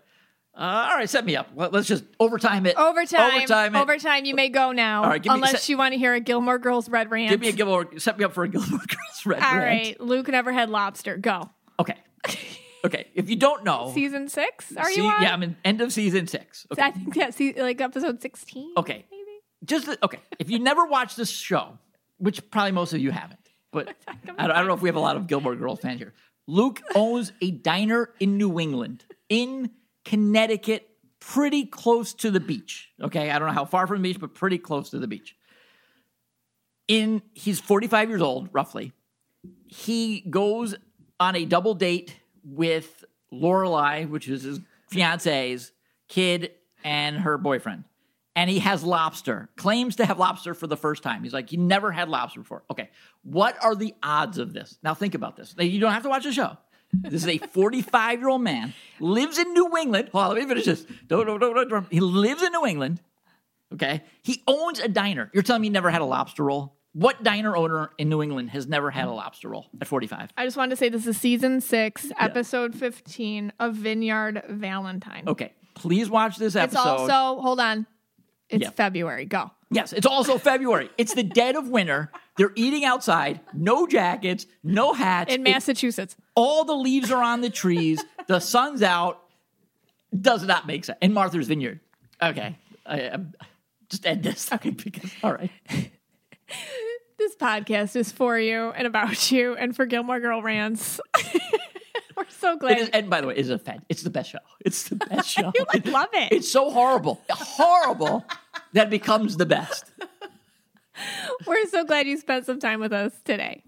uh, all right, set me up. Let, us just overtime it. Overtime. Overtime. it. Overtime. You may go now. All right, give me- unless set- you want to hear a Gilmore Girls red rant. Give me a Gilmore. Set me up for a Gilmore Girls red All rant. All right, Luke never had lobster. Go. Okay. Okay. If you don't know, Season six? Are see- you on? yeah, I'm in end of season six. Okay. I think that's se- like episode 16. Okay. Maybe. Just okay. If you never watched this show, which probably most of you haven't, but I don't, I don't know if we have a lot of Gilmore Girls fans here. Luke owns a diner in New England, in Connecticut, pretty close to the beach. Okay, I don't know how far from the beach, but pretty close to the beach. In he's 45 years old, roughly. He goes on a double date with Lorelai, which is his fiance's kid and her boyfriend. And he has lobster, claims to have lobster for the first time. He's like, he never had lobster before. Okay, what are the odds of this? Now think about this. You don't have to watch the show. This is a 45 year old man, lives in New England. Hold on, let me finish this. Don't, don't, don't, don't. He lives in New England. Okay. He owns a diner. You're telling me he never had a lobster roll? What diner owner in New England has never had a lobster roll at 45? I just wanted to say this is season six, episode 15 of Vineyard Valentine. Okay. Please watch this episode. It's also, hold on. It's Yeah. February. Go. yes, it's also February. It's the dead of winter. They're eating outside, no jackets, no hats. In Massachusetts. all the leaves are on the trees. the sun's out. Does not make sense. In Martha's Vineyard. Okay. I, I'm, just end this. Okay. Because, all right. This podcast is for you and about you and for Gilmore Girl rants. We're so glad. Is, and by the way, it's a fan. It's the best show. It's the best show. you like, love it. It's so horrible, horrible that becomes the best. We're so glad you spent some time with us today.